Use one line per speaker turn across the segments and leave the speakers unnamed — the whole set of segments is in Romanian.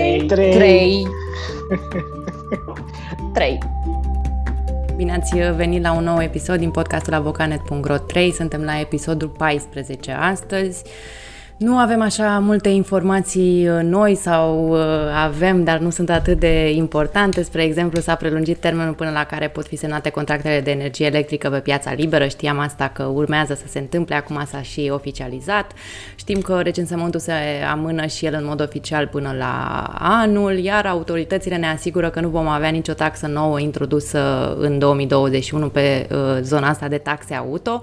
3.
3.
3. 3. Bine ați venit la un nou episod din podcastul avocanet.ro 3. Suntem la episodul 14 astăzi. Nu avem așa multe informații uh, noi sau uh, avem, dar nu sunt atât de importante. Spre exemplu, s-a prelungit termenul până la care pot fi semnate contractele de energie electrică pe piața liberă. Știam asta că urmează să se întâmple, acum s-a și oficializat. Știm că recensământul se amână și el în mod oficial până la anul, iar autoritățile ne asigură că nu vom avea nicio taxă nouă introdusă în 2021 pe uh, zona asta de taxe auto.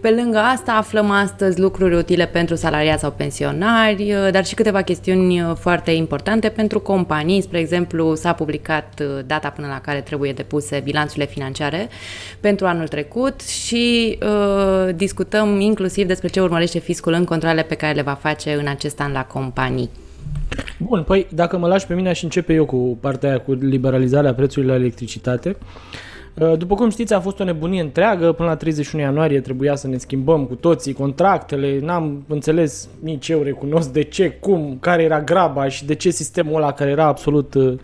Pe lângă asta aflăm astăzi lucruri utile pentru salariați sau pensionari, uh, dar și câteva chestiuni uh, foarte importante pentru companii. Spre exemplu, s-a publicat uh, data până la care trebuie depuse bilanțurile financiare pentru anul trecut și uh, discutăm inclusiv despre ce urmărește fiscul în controle pe care le va face în acest an la companii.
Bun, păi dacă mă lași pe mine aș începe eu cu partea aia, cu liberalizarea prețului la electricitate. Uh, Uh, după cum știți, a fost o nebunie întreagă. Până la 31 ianuarie trebuia să ne schimbăm cu toții contractele. N-am înțeles nici eu recunosc de ce, cum, care era graba și de ce sistemul ăla care era absolut uh,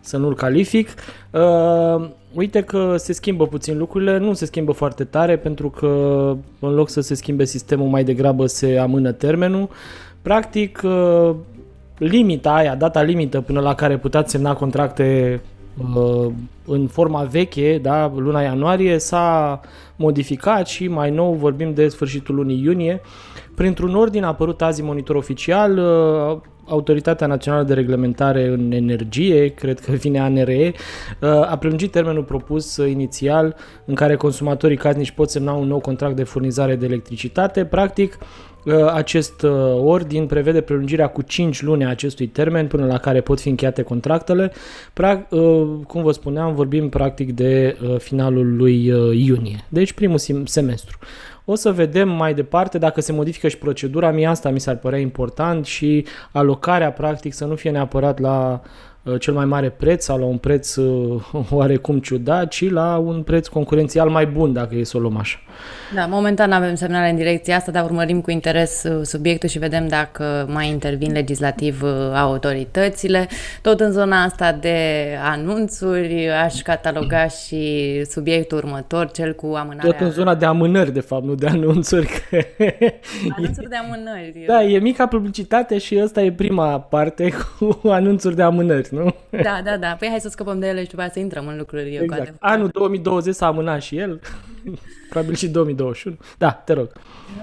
să nu-l calific. Uh, uite că se schimbă puțin lucrurile, nu se schimbă foarte tare pentru că în loc să se schimbe sistemul mai degrabă se amână termenul. Practic, uh, limita aia, data limită până la care puteți semna contracte Uh, în forma veche, da, luna ianuarie, s-a modificat și mai nou vorbim de sfârșitul lunii iunie. Printr-un ordin apărut azi monitor oficial, uh, Autoritatea Națională de Reglementare în Energie, cred că vine ANRE, uh, a prelungit termenul propus inițial în care consumatorii casnici pot semna un nou contract de furnizare de electricitate. Practic, Uh, acest uh, ordin prevede prelungirea cu 5 luni a acestui termen până la care pot fi încheiate contractele. Pra, uh, cum vă spuneam, vorbim practic de finalul lui iunie, deci primul semestru. O să vedem mai departe dacă se modifică și procedura, mie asta mi s-ar părea important și alocarea practic să nu fie neapărat la Uh, cel mai mare preț sau la un preț uh, oarecum ciudat, ci la un preț concurențial mai bun, dacă e să o luăm așa.
Da, momentan avem semnale în direcția asta, dar urmărim cu interes uh, subiectul și vedem dacă mai intervin legislativ autoritățile. Tot în zona asta de anunțuri, aș cataloga și subiectul următor, cel cu amânarea...
Tot în zona de amânări, de fapt, nu de anunțuri. Că...
Anunțuri de amânări.
Da, e mica publicitate și ăsta e prima parte cu anunțuri de amânări nu?
Da, da, da. Păi hai să scăpăm de ele și după aceea să intrăm în lucruri.
Exact. Anul 2020 s-a amânat și el. Probabil și 2021. Da, te rog.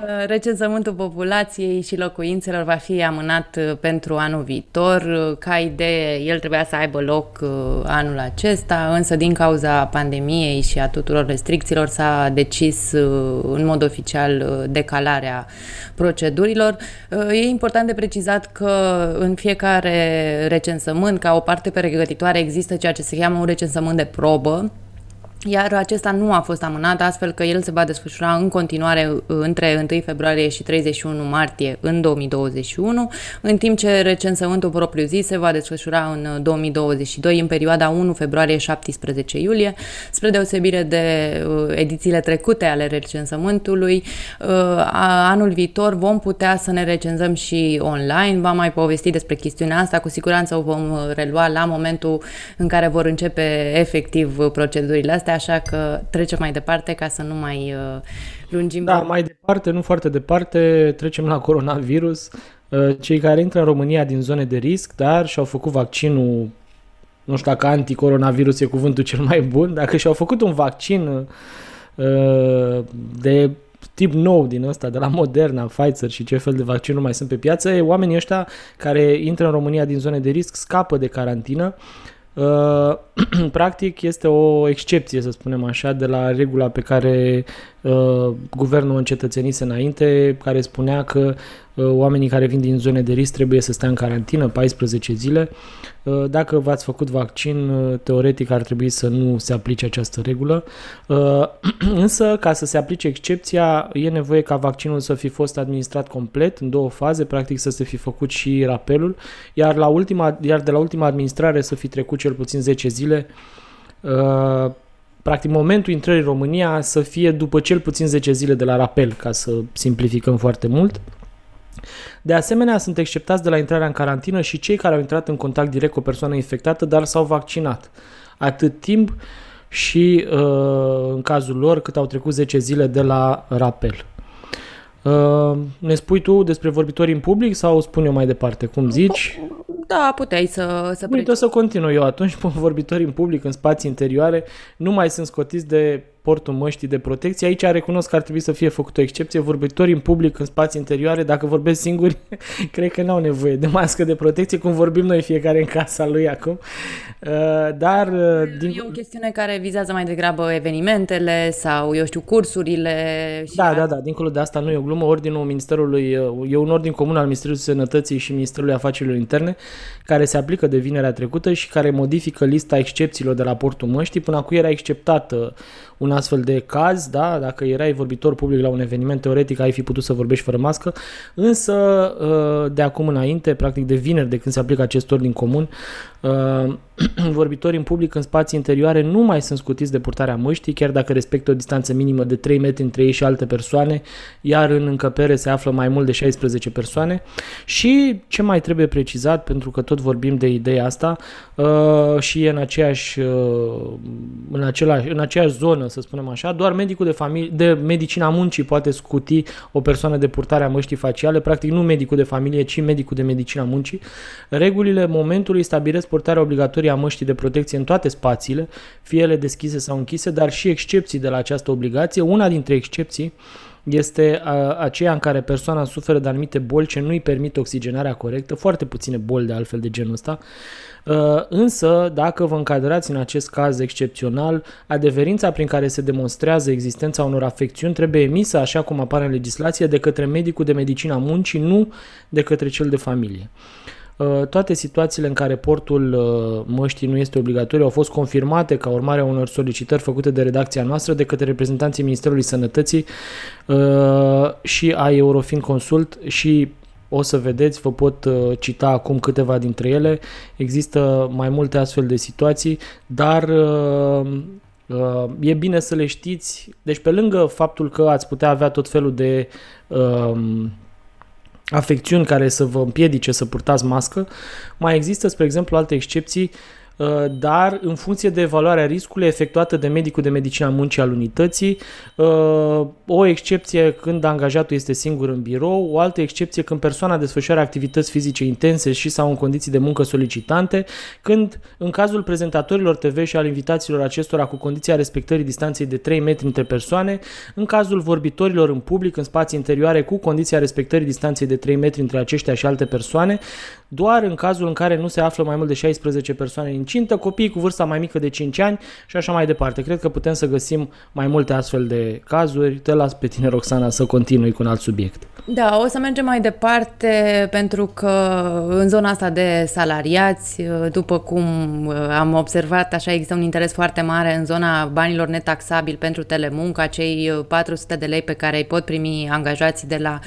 Uh, recensământul populației și locuințelor va fi amânat uh, pentru anul viitor. Uh, ca idee, el trebuia să aibă loc anul acesta, însă din cauza pandemiei și a tuturor restricțiilor s-a decis în mod oficial decalarea procedurilor. E important de precizat că în fiecare recensământ, ca o parte pregătitoare, există ceea ce se cheamă un recensământ de probă, iar acesta nu a fost amânat, astfel că el se va desfășura în continuare uh, între 1 februarie și 31 martie în 2021, în timp ce recensământul propriu-zis se va desfășura în 2022, uh, în perioada 1 februarie-17 iulie, spre deosebire de uh, edițiile trecute ale recensământului. Anul viitor vom putea să ne recenzăm și online, v-am mai povestit despre chestiunea asta, cu siguranță o vom relua la momentul în care vor începe efectiv procedurile astea, așa că trecem mai departe ca să nu mai uh, lungim.
Da, mai departe, nu foarte departe, trecem la coronavirus. Uh, cei care intră în România din zone de risc, dar și-au făcut vaccinul, nu știu dacă anticoronavirus e cuvântul cel mai bun, dacă și-au făcut un vaccin uh, de tip nou din ăsta, de la Moderna, Pfizer și ce fel de vaccinuri mai sunt pe piață, oamenii ăștia care intră în România din zone de risc scapă de carantină Uh, practic este o excepție, să spunem așa, de la regula pe care uh, guvernul încetățenise înainte, care spunea că uh, oamenii care vin din zone de risc trebuie să stea în carantină 14 zile. Uh, dacă v-ați făcut vaccin, uh, teoretic ar trebui să nu se aplice această regulă, uh, însă ca să se aplice excepția e nevoie ca vaccinul să fi fost administrat complet în două faze, practic să se fi făcut și rapelul, iar, la ultima, iar de la ultima administrare să fi trecut cel puțin 10 zile practic momentul intrării în România să fie după cel puțin 10 zile de la rapel, ca să simplificăm foarte mult. De asemenea, sunt exceptați de la intrarea în carantină și cei care au intrat în contact direct cu o persoană infectată, dar s-au vaccinat. Atât timp și uh, în cazul lor cât au trecut 10 zile de la rapel. Uh, ne spui tu despre vorbitorii în public sau spun eu mai departe? Cum zici?
Da, puteai să, să
Uite, o să continui eu atunci. Vorbitorii în public, în spații interioare, nu mai sunt scotiți de portul măștii de protecție. Aici recunosc că ar trebui să fie făcută o excepție. Vorbitorii în public, în spații interioare, dacă vorbesc singuri, cred că n-au nevoie de mască de protecție, cum vorbim noi fiecare în casa lui acum. Uh, dar... Uh,
din... E o chestiune care vizează mai degrabă evenimentele sau, eu știu, cursurile.
Și da, da, da. Dincolo de asta nu e o glumă. Ordinul Ministerului, uh, e un ordin comun al Ministerului Sănătății și Ministerului Afacerilor Interne care se aplică de vinerea trecută și care modifică lista excepțiilor de la portul măștii. Până acum era exceptată un astfel de caz, da? dacă erai vorbitor public la un eveniment, teoretic ai fi putut să vorbești fără mască, însă uh, de acum înainte, practic de vineri de când se aplică acest ordin comun, uh, vorbitorii în public în spații interioare nu mai sunt scutiți de purtarea măștii, chiar dacă respectă o distanță minimă de 3 metri între ei și alte persoane, iar în încăpere se află mai mult de 16 persoane. Și ce mai trebuie precizat, pentru că tot vorbim de ideea asta, uh, și e în aceeași, în, același, în aceeași zonă să spunem așa, doar medicul de, familie, de medicina muncii poate scuti o persoană de purtare a măștii faciale, practic nu medicul de familie, ci medicul de medicina muncii. Regulile momentului stabilesc purtarea obligatorie a măștii de protecție în toate spațiile, fie ele deschise sau închise, dar și excepții de la această obligație. Una dintre excepții este aceea în care persoana suferă de anumite boli ce nu îi permit oxigenarea corectă, foarte puține boli de altfel de genul ăsta, Uh, însă, dacă vă încadrați în acest caz excepțional, adeverința prin care se demonstrează existența unor afecțiuni trebuie emisă, așa cum apare în legislație, de către medicul de medicina muncii, nu de către cel de familie. Uh, toate situațiile în care portul uh, măștii nu este obligatoriu au fost confirmate ca urmare a unor solicitări făcute de redacția noastră de către reprezentanții Ministerului Sănătății și a Eurofin Consult și o să vedeți, vă pot uh, cita acum câteva dintre ele. Există mai multe astfel de situații, dar uh, uh, e bine să le știți. Deci pe lângă faptul că ați putea avea tot felul de afecțiuni care să vă împiedice să purtați mască, mai există, spre exemplu, alte excepții Uh, dar în funcție de evaluarea riscului efectuată de medicul de medicina muncii al unității, uh, o excepție când angajatul este singur în birou, o altă excepție când persoana desfășoară activități fizice intense și sau în condiții de muncă solicitante, când în cazul prezentatorilor TV și al invitațiilor acestora cu condiția respectării distanței de 3 metri între persoane, în cazul vorbitorilor în public în spații interioare cu condiția respectării distanței de 3 metri între aceștia și alte persoane, doar în cazul în care nu se află mai mult de 16 persoane incintă, copii cu vârsta mai mică de 5 ani și așa mai departe. Cred că putem să găsim mai multe astfel de cazuri. Te las pe tine, Roxana, să continui cu un alt subiect.
Da, o să mergem mai departe pentru că în zona asta de salariați, după cum am observat, așa există un interes foarte mare în zona banilor netaxabili pentru telemuncă, acei 400 de lei pe care îi pot primi angajații de la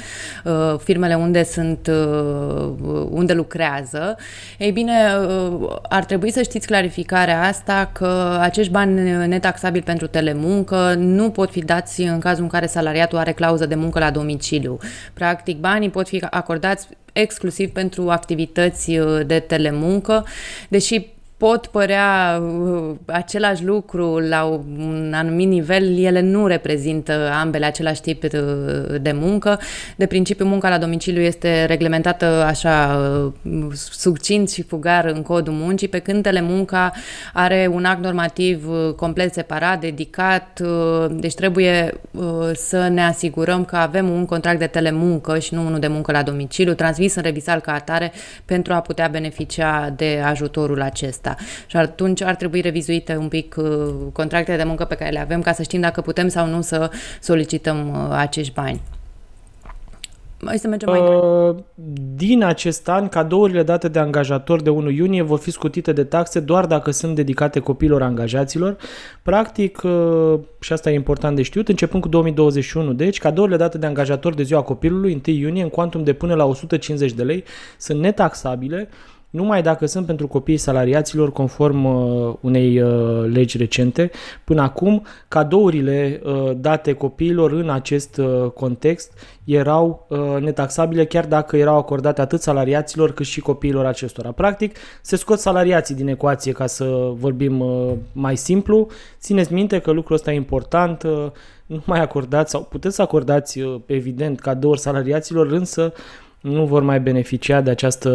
uh, firmele unde sunt, uh, unde lucrează. Ei bine, uh, ar trebui să știți clarificarea asta că acești bani netaxabili pentru telemuncă nu pot fi dați în cazul în care salariatul are clauză de muncă la domiciliu. Practic, banii pot fi acordați exclusiv pentru activități uh, de telemuncă, deși pot părea uh, același lucru la un anumit nivel, ele nu reprezintă ambele același tip de, de muncă. De principiu, munca la domiciliu este reglementată așa uh, succint și fugar în codul muncii, pe când telemunca are un act normativ uh, complet separat, dedicat, deci trebuie să ne asigurăm că avem un contract de telemuncă și nu unul de muncă la domiciliu, transmis în revisal ca atare pentru a putea beneficia de ajutorul acesta acesta. Și atunci ar trebui revizuite un pic contractele de muncă pe care le avem ca să știm dacă putem sau nu să solicităm acești bani. Hai să mergem mai uh,
Din acest an, cadourile date de angajator de 1 iunie vor fi scutite de taxe doar dacă sunt dedicate copiilor angajaților. Practic, uh, și asta e important de știut, începând cu 2021, deci cadourile date de angajator de ziua copilului 1 iunie în cuantum de până la 150 de lei sunt netaxabile numai dacă sunt pentru copiii salariaților conform uh, unei uh, legi recente. Până acum, cadourile uh, date copiilor în acest uh, context erau uh, netaxabile chiar dacă erau acordate atât salariaților cât și copiilor acestora. Practic, se scot salariații din ecuație ca să vorbim uh, mai simplu. Țineți minte că lucrul ăsta e important. Uh, nu mai acordați sau puteți să acordați, uh, evident, cadouri salariaților, însă uh, nu vor mai beneficia de această...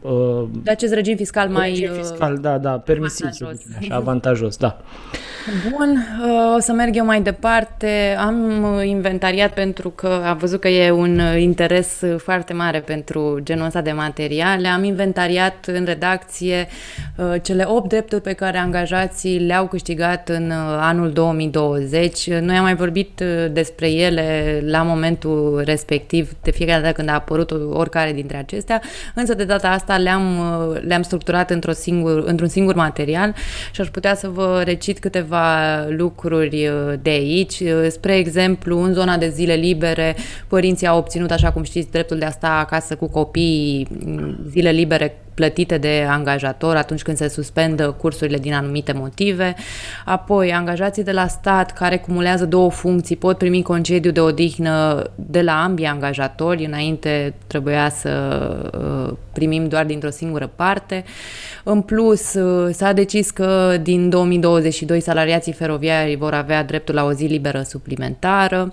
Uh, de acest regim fiscal mai... Regim
uh, fiscal, da, da, permisiv, avantajos. așa, avantajos, da.
Bun, uh, o să merg eu mai departe. Am inventariat pentru că am văzut că e un interes foarte mare pentru genul ăsta de materiale. Am inventariat în redacție uh, cele 8 drepturi pe care angajații le-au câștigat în uh, anul 2020. Noi am mai vorbit despre ele la momentul respectiv, de fiecare dată când a apărut apărut oricare dintre acestea, însă de data asta le-am, le-am structurat într-o singur, într-un singur material și aș putea să vă recit câteva lucruri uh, de aici. Uh, spre exemplu, în zona de zile libere, părinții au obținut, așa cum știți, dreptul de a sta acasă cu copiii mm, zile libere plătite de angajator atunci când se suspendă cursurile din anumite motive. Apoi, angajații de la stat care cumulează două funcții pot primi concediu de odihnă de la ambii angajatori. Înainte trebuia să uh, primim doar dintr-o singură parte. În plus, uh, s-a decis că din 2022 salariații feroviari vor avea dreptul la o zi liberă suplimentară.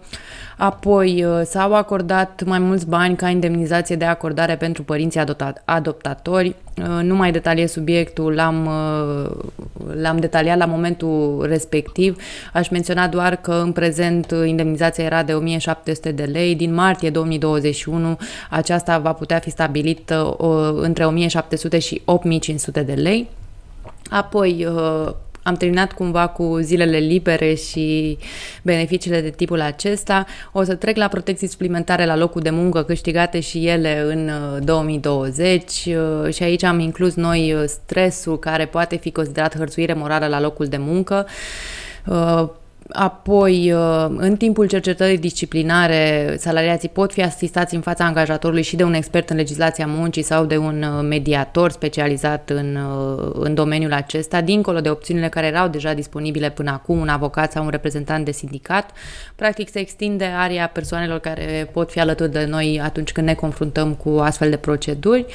Apoi uh, s-au acordat mai mulți bani ca indemnizație de acordare pentru părinții adoptatori. Uh, nu mai detaliez subiectul, l-am, uh, l-am detaliat la momentul respectiv. Aș menționa doar că în prezent indemnizația era de 1700 de lei. Din martie 2021 aceasta va putea fi stabilită între 1700 și 8500 de lei. Apoi, am terminat cumva cu zilele libere și beneficiile de tipul acesta. O să trec la protecții suplimentare la locul de muncă câștigate și ele în 2020 uh, uh, și aici am inclus noi uh, stresul care poate fi considerat hărțuire morală la locul de muncă Apoi, uh, în timpul cercetării disciplinare, salariații pot fi asistați în fața angajatorului și de un expert în legislația muncii sau de un uh, mediator specializat în, uh, în domeniul acesta, dincolo de opțiunile care erau deja disponibile până acum, un avocat sau un reprezentant de sindicat. Practic, se extinde area persoanelor care pot fi alături de noi atunci când ne confruntăm cu astfel de proceduri.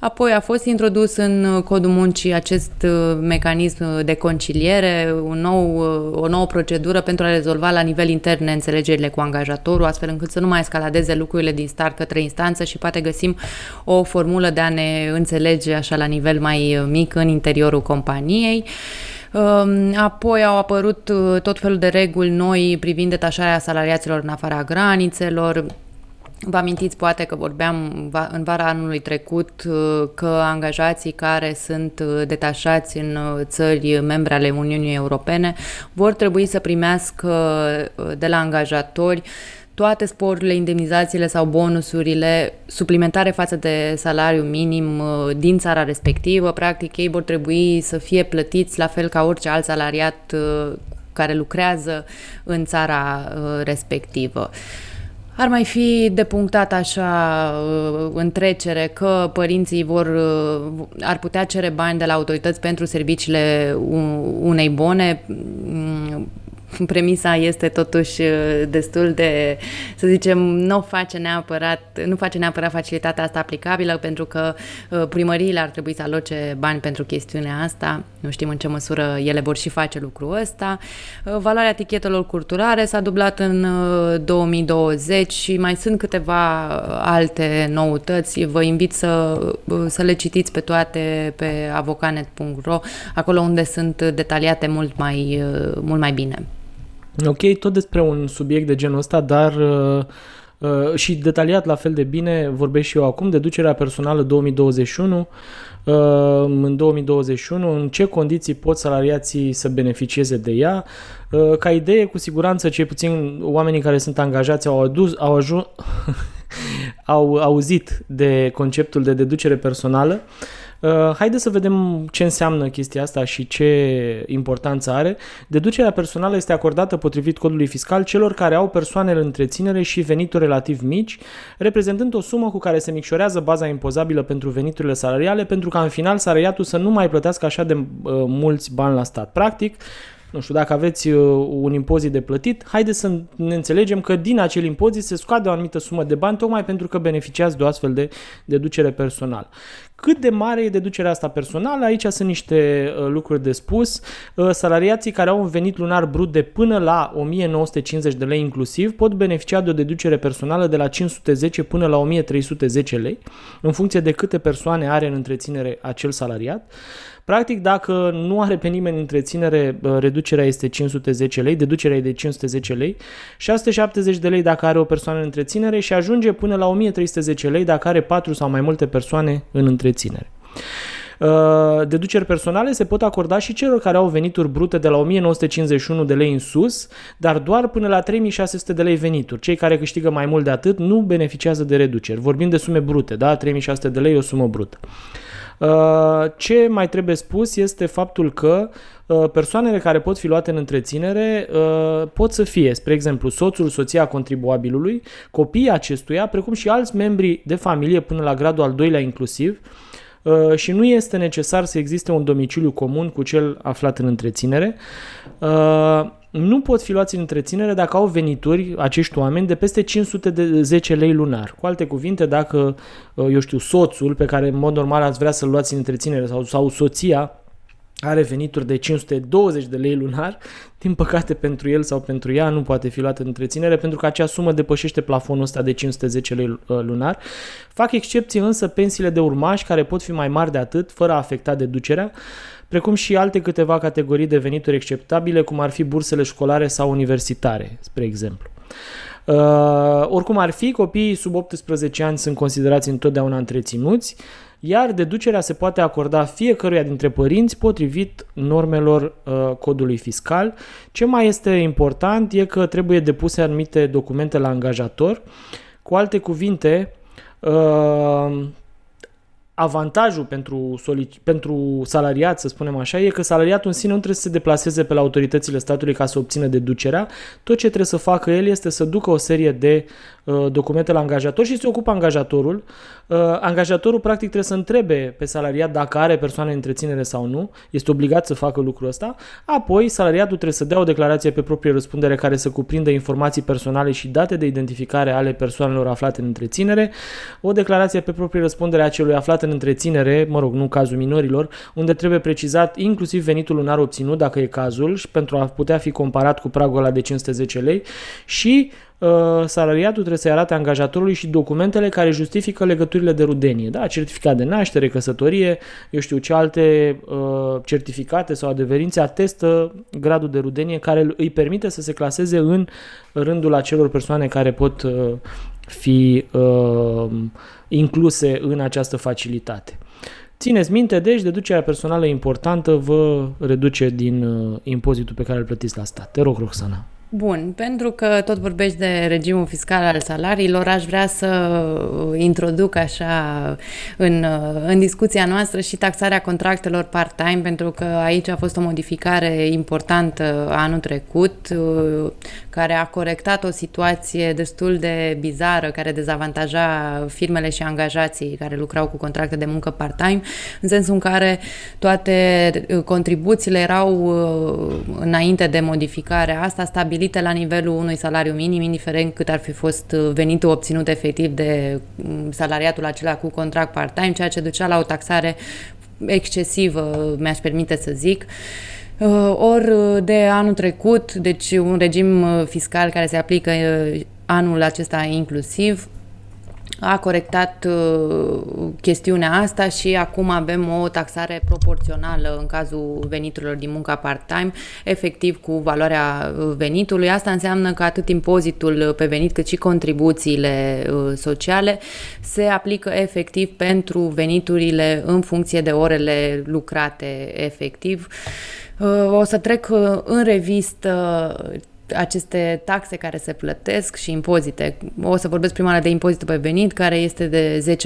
Apoi, a fost introdus în codul muncii acest mecanism de conciliere, un nou, o nouă procedură măsură pentru a rezolva la nivel intern neînțelegerile cu angajatorul, astfel încât să nu mai escaladeze lucrurile din start către instanță și poate găsim o formulă de a ne înțelege așa la nivel mai mic în interiorul companiei. Um, apoi au apărut uh, tot felul de reguli noi privind detașarea salariaților în afara granițelor, Vă amintiți poate că vorbeam în vara anului trecut uh, că angajații care sunt uh, detașați în uh, țări membre ale Uniunii Europene vor trebui să primească de la angajatori toate sporurile, indemnizațiile sau bonusurile suplimentare față de salariu minim din țara respectivă. Practic, ei vor trebui să fie plătiți la fel ca orice alt salariat care lucrează în țara respectivă. Ar mai fi depunctat așa uh, în trecere că părinții vor, uh, ar putea cere bani de la autorități pentru serviciile unei bune mm, premisa este totuși uh, destul de, să zicem, nu face neapărat, nu face neapărat facilitatea asta aplicabilă pentru că uh, primăriile ar trebui să aloce bani pentru chestiunea asta. Nu știm în ce măsură ele vor și face lucrul ăsta. Uh, valoarea etichetelor culturale s-a dublat în 2020 și mai sunt câteva alte noutăți. Vă invit să, să le citiți pe toate pe avocanet.ro, acolo unde sunt detaliate mult mai, mult mai bine.
Ok, tot despre un subiect de genul ăsta, dar uh, uh, și detaliat la fel de bine vorbesc și eu acum, deducerea personală 2021, uh, în 2021, în ce condiții pot salariații să beneficieze de ea. Uh, ca idee, cu siguranță, cei puțin oamenii care sunt angajați au, adus, au, ajuns, au auzit de conceptul de deducere personală. Uh, haideți să vedem ce înseamnă chestia asta și ce importanță are. Deducerea personală este acordată potrivit codului fiscal celor care au persoane în întreținere și venituri relativ mici, reprezentând o sumă cu care se micșorează baza impozabilă pentru veniturile salariale, pentru ca în final salariatul să nu mai plătească așa de uh, mulți bani la stat. Practic, nu știu, dacă aveți uh, un impozit de plătit, haideți să ne înțelegem că din acel impozit se scoate o anumită sumă de bani tocmai pentru că beneficiați de o astfel de deducere personală. Cât de mare e deducerea asta personală? Aici sunt niște uh, lucruri de spus. Uh, salariații care au un venit lunar brut de până la 1950 de lei inclusiv pot beneficia de o deducere personală de la 510 până la 1310 lei, în funcție de câte persoane are în întreținere acel salariat. Practic, dacă nu are pe nimeni întreținere, reducerea este 510 lei, deducerea e de 510 lei, 670 de lei dacă are o persoană în întreținere și ajunge până la 1310 lei dacă are 4 sau mai multe persoane în întreținere. Deduceri personale se pot acorda și celor care au venituri brute de la 1951 de lei în sus, dar doar până la 3600 de lei venituri. Cei care câștigă mai mult de atât nu beneficiază de reduceri. Vorbim de sume brute, da? 3600 de lei e o sumă brută. Uh, ce mai trebuie spus este faptul că uh, persoanele care pot fi luate în întreținere uh, pot să fie, spre exemplu, soțul, soția contribuabilului, copiii acestuia, precum și alți membri de familie până la gradul al doilea inclusiv, și nu este necesar să existe un domiciliu comun cu cel aflat în întreținere nu pot fi luați în întreținere dacă au venituri, acești oameni, de peste 510 lei lunar. Cu alte cuvinte, dacă, uh, eu știu, soțul pe care în mod normal ați vrea să-l luați în întreținere sau, sau soția are venituri de 520 de lei lunar, din păcate pentru el sau pentru ea nu poate fi luată în întreținere pentru că acea sumă depășește plafonul ăsta de 510 lei uh, lunar. Fac excepție însă pensiile de urmași care pot fi mai mari de atât, fără a afecta deducerea precum și alte câteva categorii de venituri acceptabile, cum ar fi bursele școlare sau universitare, spre exemplu. Uh, oricum ar fi, copiii sub 18 ani sunt considerați întotdeauna întreținuți, iar deducerea se poate acorda fiecăruia dintre părinți potrivit normelor uh, codului fiscal. Ce mai este important e că trebuie depuse anumite documente la angajator. Cu alte cuvinte, uh, avantajul pentru, solic- pentru salariat, să spunem așa, e că salariatul în sine nu trebuie să se deplaseze pe la autoritățile statului ca să obțină deducerea. Tot ce trebuie să facă el este să ducă o serie de uh, documente la angajator și se ocupă angajatorul. Uh, angajatorul practic trebuie să întrebe pe salariat dacă are persoane în întreținere sau nu. Este obligat să facă lucrul ăsta. Apoi, salariatul trebuie să dea o declarație pe proprie răspundere care să cuprindă informații personale și date de identificare ale persoanelor aflate în întreținere. O declarație pe proprie răspundere a celui aflat în întreținere, mă rog, nu cazul minorilor, unde trebuie precizat inclusiv venitul lunar obținut, dacă e cazul, și pentru a putea fi comparat cu pragul ăla de 510 lei și uh, salariatul trebuie să-i arate angajatorului și documentele care justifică legăturile de rudenie, da? certificat de naștere, căsătorie, eu știu ce alte uh, certificate sau adeverințe atestă gradul de rudenie care îi permite să se claseze în rândul acelor persoane care pot uh, fi uh, incluse în această facilitate. Țineți minte, deci, deducerea personală importantă vă reduce din uh, impozitul pe care îl plătiți la stat. Te rog, Roxana.
Bun, pentru că tot vorbești de regimul fiscal al salariilor, aș vrea să introduc așa în, în discuția noastră și taxarea contractelor part-time, pentru că aici a fost o modificare importantă anul trecut, care a corectat o situație destul de bizară, care dezavantaja firmele și angajații care lucrau cu contracte de muncă part-time, în sensul în care toate contribuțiile erau înainte de modificarea asta stabilite stabilite la nivelul unui salariu minim, indiferent cât ar fi fost uh, venitul obținut efectiv de mm, salariatul acela cu contract part-time, ceea ce ducea la o taxare excesivă, mi-aș permite să zic. Uh, Ori uh, de anul trecut, deci un regim fiscal care se aplică anul acesta inclusiv, a corectat uh, chestiunea asta și acum avem o taxare proporțională în cazul veniturilor din munca part-time, efectiv cu valoarea uh, venitului. Asta înseamnă că atât impozitul pe venit cât și contribuțiile uh, sociale se aplică efectiv pentru veniturile în funcție de orele lucrate efectiv. O să trec în revistă aceste taxe care se plătesc și impozite. O să vorbesc prima oară de impozitul pe venit, care este de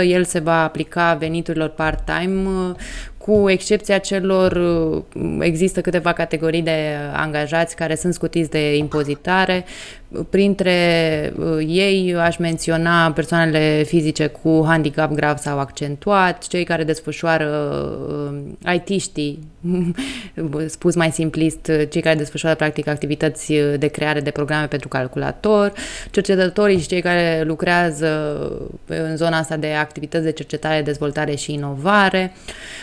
10%. El se va aplica veniturilor part-time cu excepția celor, există câteva categorii de angajați care sunt scutiți de impozitare. Printre uh, ei aș menționa persoanele fizice cu handicap grav sau accentuat, cei care desfășoară uh, IT-știi, spus mai simplist, cei care desfășoară practic activități de creare de programe pentru calculator, cercetătorii și cei care lucrează în zona asta de activități de cercetare, dezvoltare și inovare.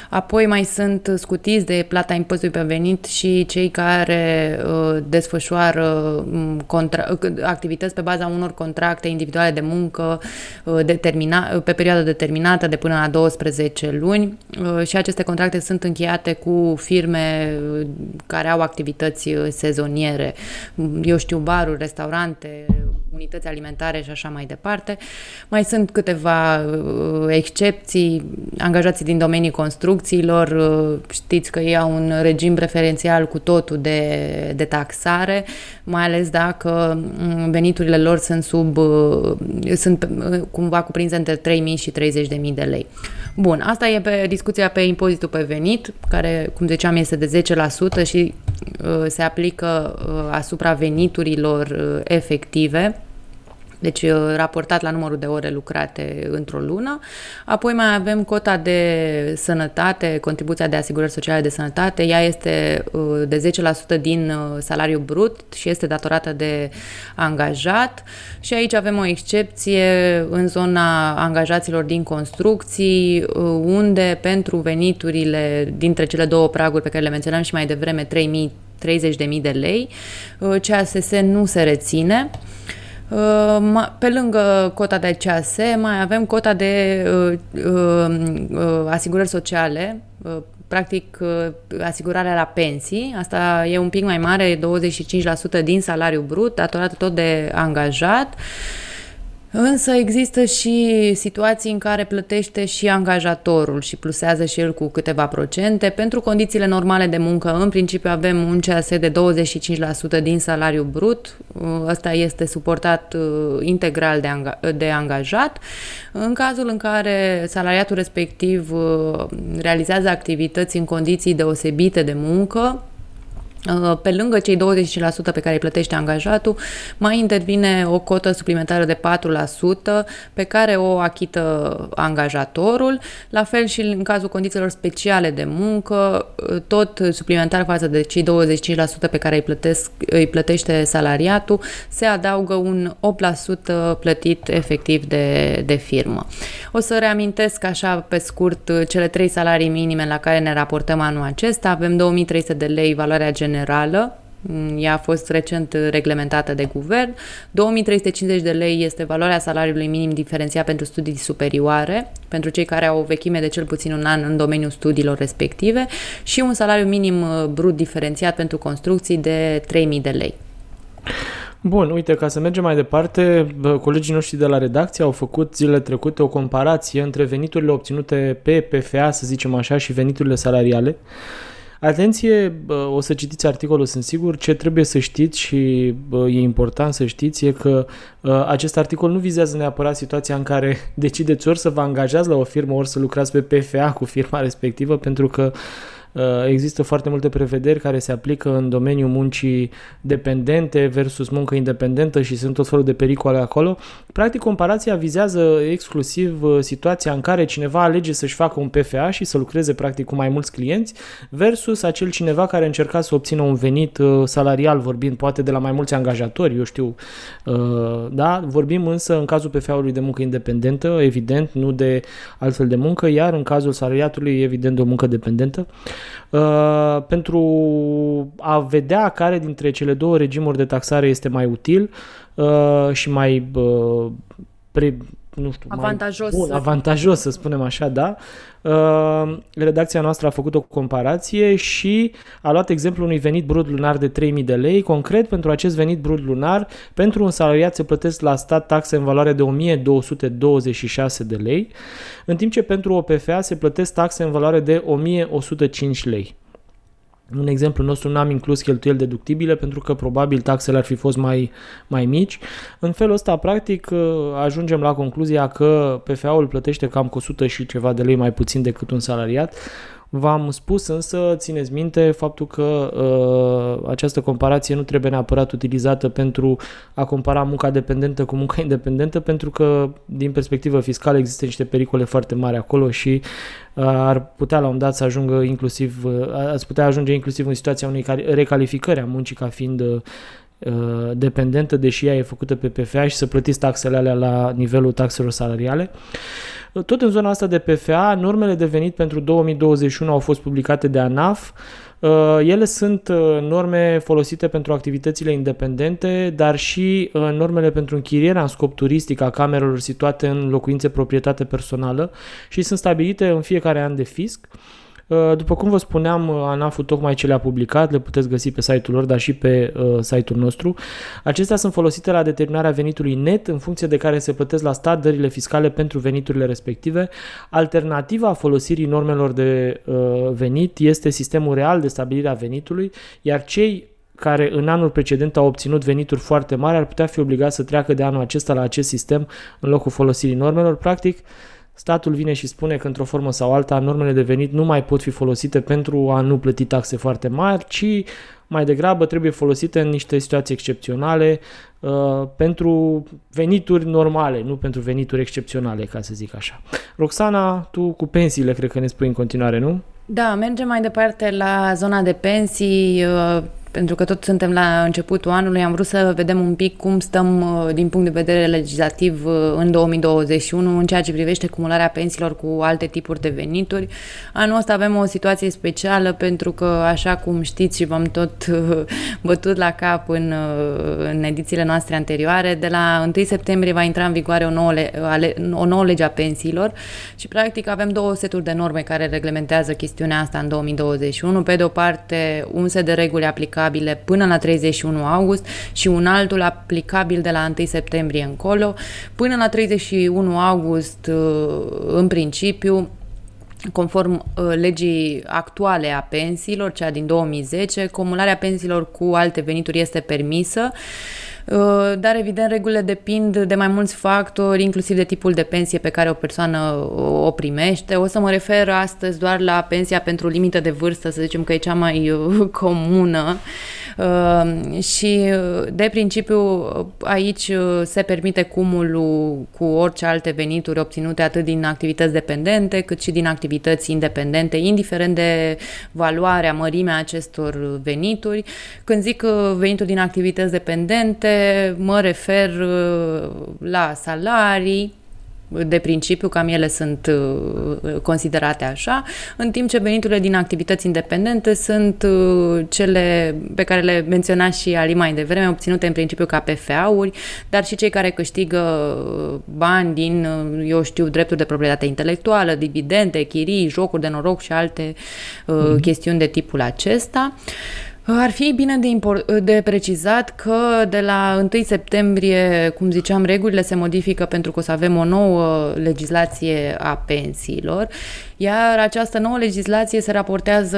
Apoi mai sunt scutiți de plata impozitului pe venit și cei care uh, desfășoară um, contra- activități pe baza unor contracte individuale de muncă uh, determina- pe perioadă determinată de până la 12 luni. Uh, și aceste contracte sunt încheiate cu firme uh, care au activități uh, sezoniere, eu știu, baruri, restaurante, unități alimentare și așa mai departe. Mai sunt câteva uh, excepții, angajații din domeniul construcțiilor, uh, știți că ei au un regim preferențial cu totul de, de taxare, mai ales dacă mm, veniturile lor sunt sub, uh, sunt cumva cuprinse între 3.000 și 30.000 de lei. Bun, asta e pe discuția pe impozitul pe venit, care, cum ziceam, este de 10% și uh, se aplică uh, asupra veniturilor uh, efective deci uh, raportat la numărul de ore lucrate într-o lună. Apoi mai avem cota de sănătate, contribuția de asigurări sociale de sănătate. Ea este uh, de 10% din uh, salariul brut și este datorată de angajat. Și aici avem o excepție în zona angajaților din construcții, unde pentru veniturile dintre cele două praguri pe care le menționam și mai devreme, 3000 30.000 de lei, CASS nu se reține. Uh, pe lângă cota de CAS, mai avem cota de uh, uh, asigurări sociale, practic asigurarea la pensii. Asta e un pic mai mare, 25% din salariul brut, datorată tot de angajat. Însă există și situații în care plătește și angajatorul și plusează și el cu câteva procente. Pentru condițiile normale de muncă, în principiu avem un CAS de 25% din salariu brut. Ăsta este suportat uh, integral de, anga- de angajat. În cazul în care salariatul respectiv uh, realizează activități în condiții deosebite de muncă, Uh, pe lângă cei 25% pe care îi plătește angajatul, mai intervine o cotă suplimentară de 4% pe care o achită angajatorul, la fel și în cazul condițiilor speciale de muncă, uh, tot suplimentar față de cei 25% pe care îi, plătesc, îi plătește salariatul, se adaugă un 8% plătit efectiv de, de firmă. O să reamintesc așa pe scurt cele trei salarii minime la care ne raportăm anul acesta. Avem 2300 de lei valoarea generală generală, ea a fost recent reglementată de guvern. 2350 de lei este valoarea salariului minim diferențiat pentru studii superioare, pentru cei care au o vechime de cel puțin un an în domeniul studiilor respective și un salariu minim uh, brut diferențiat pentru construcții de 3000 de lei.
Bun, uite, ca să mergem mai departe, colegii noștri de la redacție au făcut zilele trecute o comparație între veniturile obținute pe PFA, să zicem așa, și veniturile salariale. Atenție, o să citiți articolul, sunt sigur, ce trebuie să știți și e important să știți e că acest articol nu vizează neapărat situația în care decideți ori să vă angajați la o firmă, ori să lucrați pe PFA cu firma respectivă, pentru că Uh, există foarte multe prevederi care se aplică în domeniul muncii dependente versus muncă independentă și sunt tot felul de pericole acolo. Practic, comparația vizează exclusiv uh, situația în care cineva alege să-și facă un PFA și să lucreze practic cu mai mulți clienți versus acel cineva care încerca să obțină un venit uh, salarial, vorbind poate de la mai mulți angajatori, eu știu, da? Vorbim însă în cazul PFA-ului de muncă independentă, evident, nu de altfel de muncă, iar în cazul salariatului, evident, de o muncă dependentă. Uh, pentru a vedea care dintre cele două regimuri de taxare este mai util uh, și mai uh, pre, nu știu,
avantajos,
mai bun, avantajos să spunem așa, da. Uh, redacția noastră a făcut o comparație și a luat exemplul unui venit brut lunar de 3000 de lei. Concret, pentru acest venit brut lunar, pentru un salariat se plătesc la stat taxe în valoare de 1226 de lei, în timp ce pentru o PFA se plătesc taxe în valoare de 1105 lei. În exemplu nostru n-am inclus cheltuieli deductibile pentru că probabil taxele ar fi fost mai, mai mici. În felul ăsta, practic, ajungem la concluzia că PFA-ul plătește cam cu 100 și ceva de lei mai puțin decât un salariat, V-am spus însă, țineți minte, faptul că uh, această comparație nu trebuie neapărat utilizată pentru a compara munca dependentă cu munca independentă, pentru că, din perspectivă fiscală, există niște pericole foarte mari acolo și uh, ar putea la un dat să ajungă inclusiv, uh, ați putea ajunge inclusiv în situația unei recalificări a muncii ca fiind uh, dependentă, deși ea e făcută pe PFA și să plătiți taxele alea la nivelul taxelor salariale. Tot în zona asta de PFA, normele de venit pentru 2021 au fost publicate de ANAF. Uh, ele sunt uh, norme folosite pentru activitățile independente, dar și uh, normele pentru închirierea în scop turistic a camerelor situate în locuințe proprietate personală și sunt stabilite în fiecare an de fisc. Uh, după cum vă spuneam, uh, ANAF-ul tocmai ce le-a publicat, le puteți găsi pe site-ul lor, dar și pe uh, site-ul nostru. Acestea sunt folosite la determinarea venitului net, în funcție de care se plătesc la stat dările fiscale pentru veniturile respective. Alternativa folosirii normelor de uh, venit este sistemul real de stabilire a venitului, iar cei care în anul precedent au obținut venituri foarte mari ar putea fi obligați să treacă de anul acesta la acest sistem în locul folosirii normelor. Practic, statul vine și spune că într-o formă sau alta normele de venit nu mai pot fi folosite pentru a nu plăti taxe foarte mari, ci mai degrabă trebuie folosite în niște situații excepționale uh, pentru venituri normale, nu pentru venituri excepționale, ca să zic așa. Roxana, tu cu pensiile cred că ne spui în continuare, nu?
Da, mergem mai departe la zona de pensii. Uh pentru că tot suntem la începutul anului, am vrut să vedem un pic cum stăm uh, din punct de vedere legislativ uh, în 2021 în ceea ce privește cumularea pensiilor cu alte tipuri de venituri. Anul ăsta avem o situație specială pentru că, așa cum știți și v-am tot uh, bătut la cap în, în edițiile noastre anterioare, de la 1 septembrie va intra în vigoare o nouă, o nouă lege a pensiilor și practic avem două seturi de norme care reglementează chestiunea asta în 2021. Pe de o parte, un set de reguli aplicate aplicabile până la 31 august și un altul aplicabil de la 1 septembrie încolo. Până la 31 august, uh, în principiu, conform uh, legii actuale a pensiilor, cea din 2010, cumularea pensiilor cu alte venituri este permisă Uh, dar evident regulile depind de mai mulți factori, inclusiv de tipul de pensie pe care o persoană o primește. O să mă refer astăzi doar la pensia pentru limită de vârstă, să zicem că e cea mai uh, comună uh, și de principiu aici se permite cumulul cu orice alte venituri obținute atât din activități dependente cât și din activități independente, indiferent de valoarea, mărimea acestor venituri. Când zic venituri din activități dependente, mă refer uh, la salarii, de principiu, cam ele sunt uh, considerate așa, în timp ce veniturile din activități independente sunt uh, cele pe care le menționa și Ali mai devreme, obținute în principiu ca PFA-uri, dar și cei care câștigă bani din, eu știu, drepturi de proprietate intelectuală, dividende, chirii, jocuri de noroc și alte mm-hmm. chestiuni de tipul acesta. Uh, ar fi bine de, import, de precizat că de la 1 septembrie, cum ziceam, regulile se modifică pentru că o să avem o nouă legislație a pensiilor iar această nouă legislație se raportează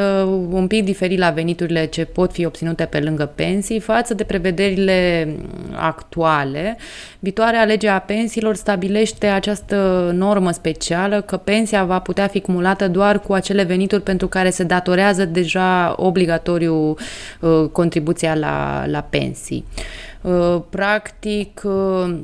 un pic diferit la veniturile ce pot fi obținute pe lângă pensii față de prevederile actuale. Viitoarea lege a pensiilor stabilește această normă specială că pensia va putea fi cumulată doar cu acele venituri pentru care se datorează deja obligatoriu uh, contribuția la, la pensii. Uh, practic, uh,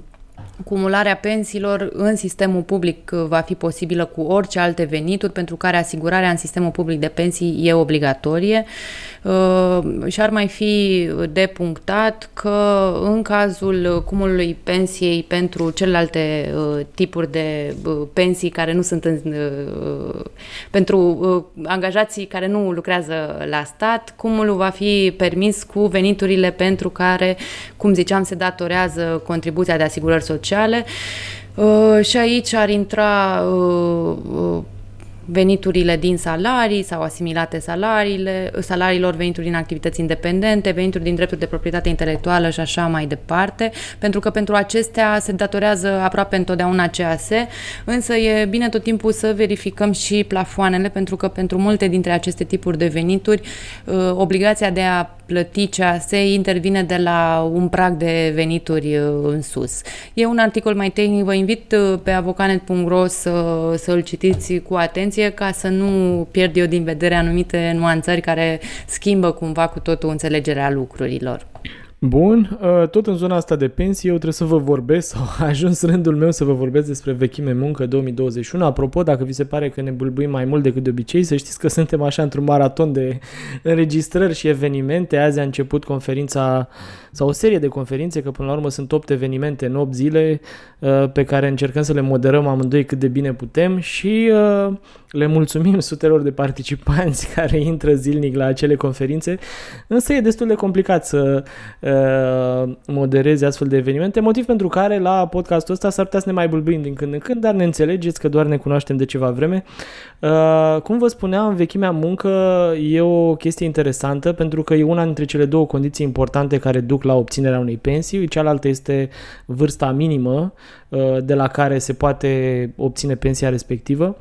Cumularea pensiilor în sistemul public uh, va fi posibilă cu orice alte venituri, pentru care asigurarea în sistemul public de pensii e obligatorie. Uh, și ar mai fi de punctat că în cazul cumulului pensiei pentru celelalte uh, tipuri de pensii care nu sunt în, pentru angajații care nu lucrează la stat, cumulul va fi permis cu veniturile pentru care, cum ziceam, se datorează contribuția de asigurări sociale sociale. Și aici ar intra veniturile din salarii sau asimilate salariile, salariilor, venituri din activități independente, venituri din drepturi de proprietate intelectuală și așa mai departe, pentru că pentru acestea se datorează aproape întotdeauna CAS, însă e bine tot timpul să verificăm și plafoanele, pentru că pentru multe dintre aceste tipuri de venituri, uh, obligația de a plăti CAS intervine de la un prag de venituri uh, în sus. E un articol mai tehnic, vă invit uh, pe avocanet.ro să, să-l citiți cu atenție atenție ca să nu pierd eu din vedere anumite nuanțări care schimbă cumva cu totul înțelegerea lucrurilor.
Bun, uh, tot în zona asta de pensii, eu trebuie să vă vorbesc, sau a ajuns rândul meu să vă vorbesc despre vechime muncă 2021. Apropo, dacă vi se pare că ne bulbuim mai mult decât de obicei, să știți că suntem așa într-un maraton de înregistrări și evenimente. Azi a început conferința sau o serie de conferințe, că până la urmă sunt 8 evenimente în 8 zile uh, pe care încercăm să le moderăm amândoi cât de bine putem și uh, le mulțumim sutelor de participanți care intră zilnic la acele conferințe, însă e destul de complicat să uh, moderezi astfel de evenimente, motiv pentru care la podcastul ăsta s-ar putea să ne mai bulbuim din când în când, dar ne înțelegeți că doar ne cunoaștem de ceva vreme. Uh, cum vă spuneam, vechimea muncă e o chestie interesantă pentru că e una dintre cele două condiții importante care duc la obținerea unei pensii, cealaltă este vârsta minimă uh, de la care se poate obține pensia respectivă.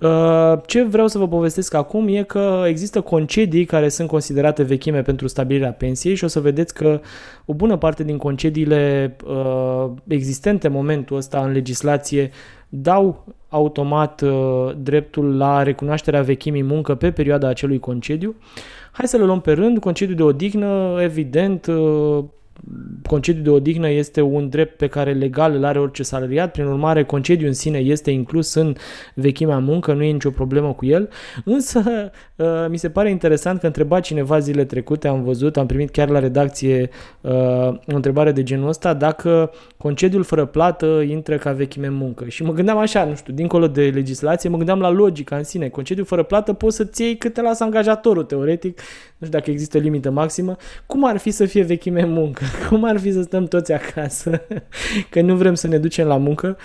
Uh, ce vreau să vă povestesc acum e că există concedii care sunt considerate vechime pentru stabilirea pensiei și o să vedeți că o bună parte din concediile uh, existente în momentul ăsta în legislație dau automat dreptul la recunoașterea vechimii muncă pe perioada acelui concediu. Hai să le luăm pe rând. Concediu de odihnă, evident, concediu de odihnă este un drept pe care legal îl are orice salariat, prin urmare concediu în sine este inclus în vechimea muncă, nu e nicio problemă cu el, însă uh, mi se pare interesant că întreba cineva zile trecute, am văzut, am primit chiar la redacție uh, o întrebare de genul ăsta, dacă concediul fără plată intră ca vechime muncă. Și mă gândeam așa, nu știu, dincolo de legislație, mă gândeam la logica în sine. Concediul fără plată poți să-ți iei cât te lasă angajatorul, teoretic, nu știu dacă există limită maximă. Cum ar fi să fie vechime muncă? Cum ar fi să stăm toți acasă, că nu vrem să ne ducem la muncă?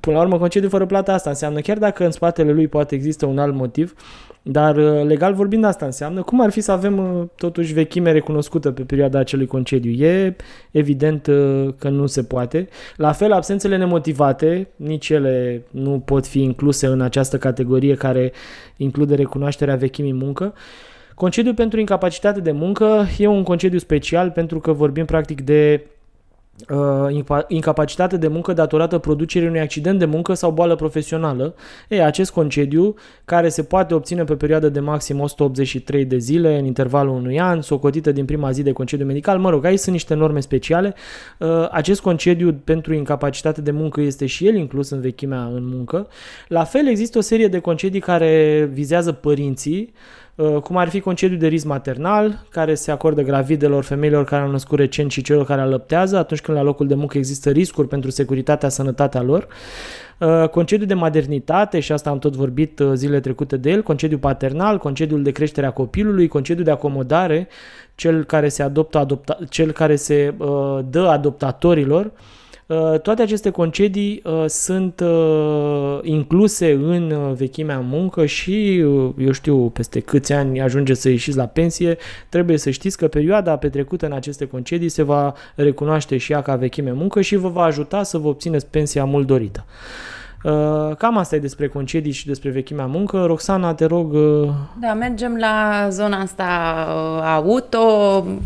Până la urmă, concediu fără plată asta înseamnă, chiar dacă în spatele lui poate există un alt motiv, dar uh, legal vorbind asta înseamnă, cum ar fi să avem uh, totuși vechime recunoscută pe perioada acelui concediu? E evident uh, că nu se poate. La fel, absențele nemotivate, nici ele nu pot fi incluse în această categorie care include recunoașterea vechimii muncă. Concediu pentru incapacitate de muncă e un concediu special pentru că vorbim practic de uh, incapacitate de muncă datorată producerii unui accident de muncă sau boală profesională. E, acest concediu, care se poate obține pe perioadă de maxim 183 de zile, în intervalul unui an, socotită din prima zi de concediu medical, mă rog, aici sunt niște norme speciale. Uh, acest concediu pentru incapacitate de muncă este și el inclus în vechimea în muncă. La fel, există o serie de concedii care vizează părinții, Uh, cum ar fi concediu de risc maternal, care se acordă gravidelor, femeilor care au născut recent și celor care alăptează, atunci când la locul de muncă există riscuri pentru securitatea, sănătatea lor. Uh, concediu de maternitate, și asta am tot vorbit uh, zilele trecute de el, concediu paternal, concediul de creștere a copilului, concediu de acomodare, cel care se adoptă, adopta, cel care se uh, dă adoptatorilor, Uh, toate aceste concedii uh, sunt uh, incluse în vechimea muncă și, eu știu, peste câți ani ajungeți să ieșiți la pensie, trebuie să știți că perioada petrecută în aceste concedii se va recunoaște și ea ca vechime muncă și vă va ajuta să vă obțineți pensia mult dorită. Uh, cam asta e despre concedii și despre vechimea muncă. Roxana, te rog... Uh,
da, mergem la zona asta uh, auto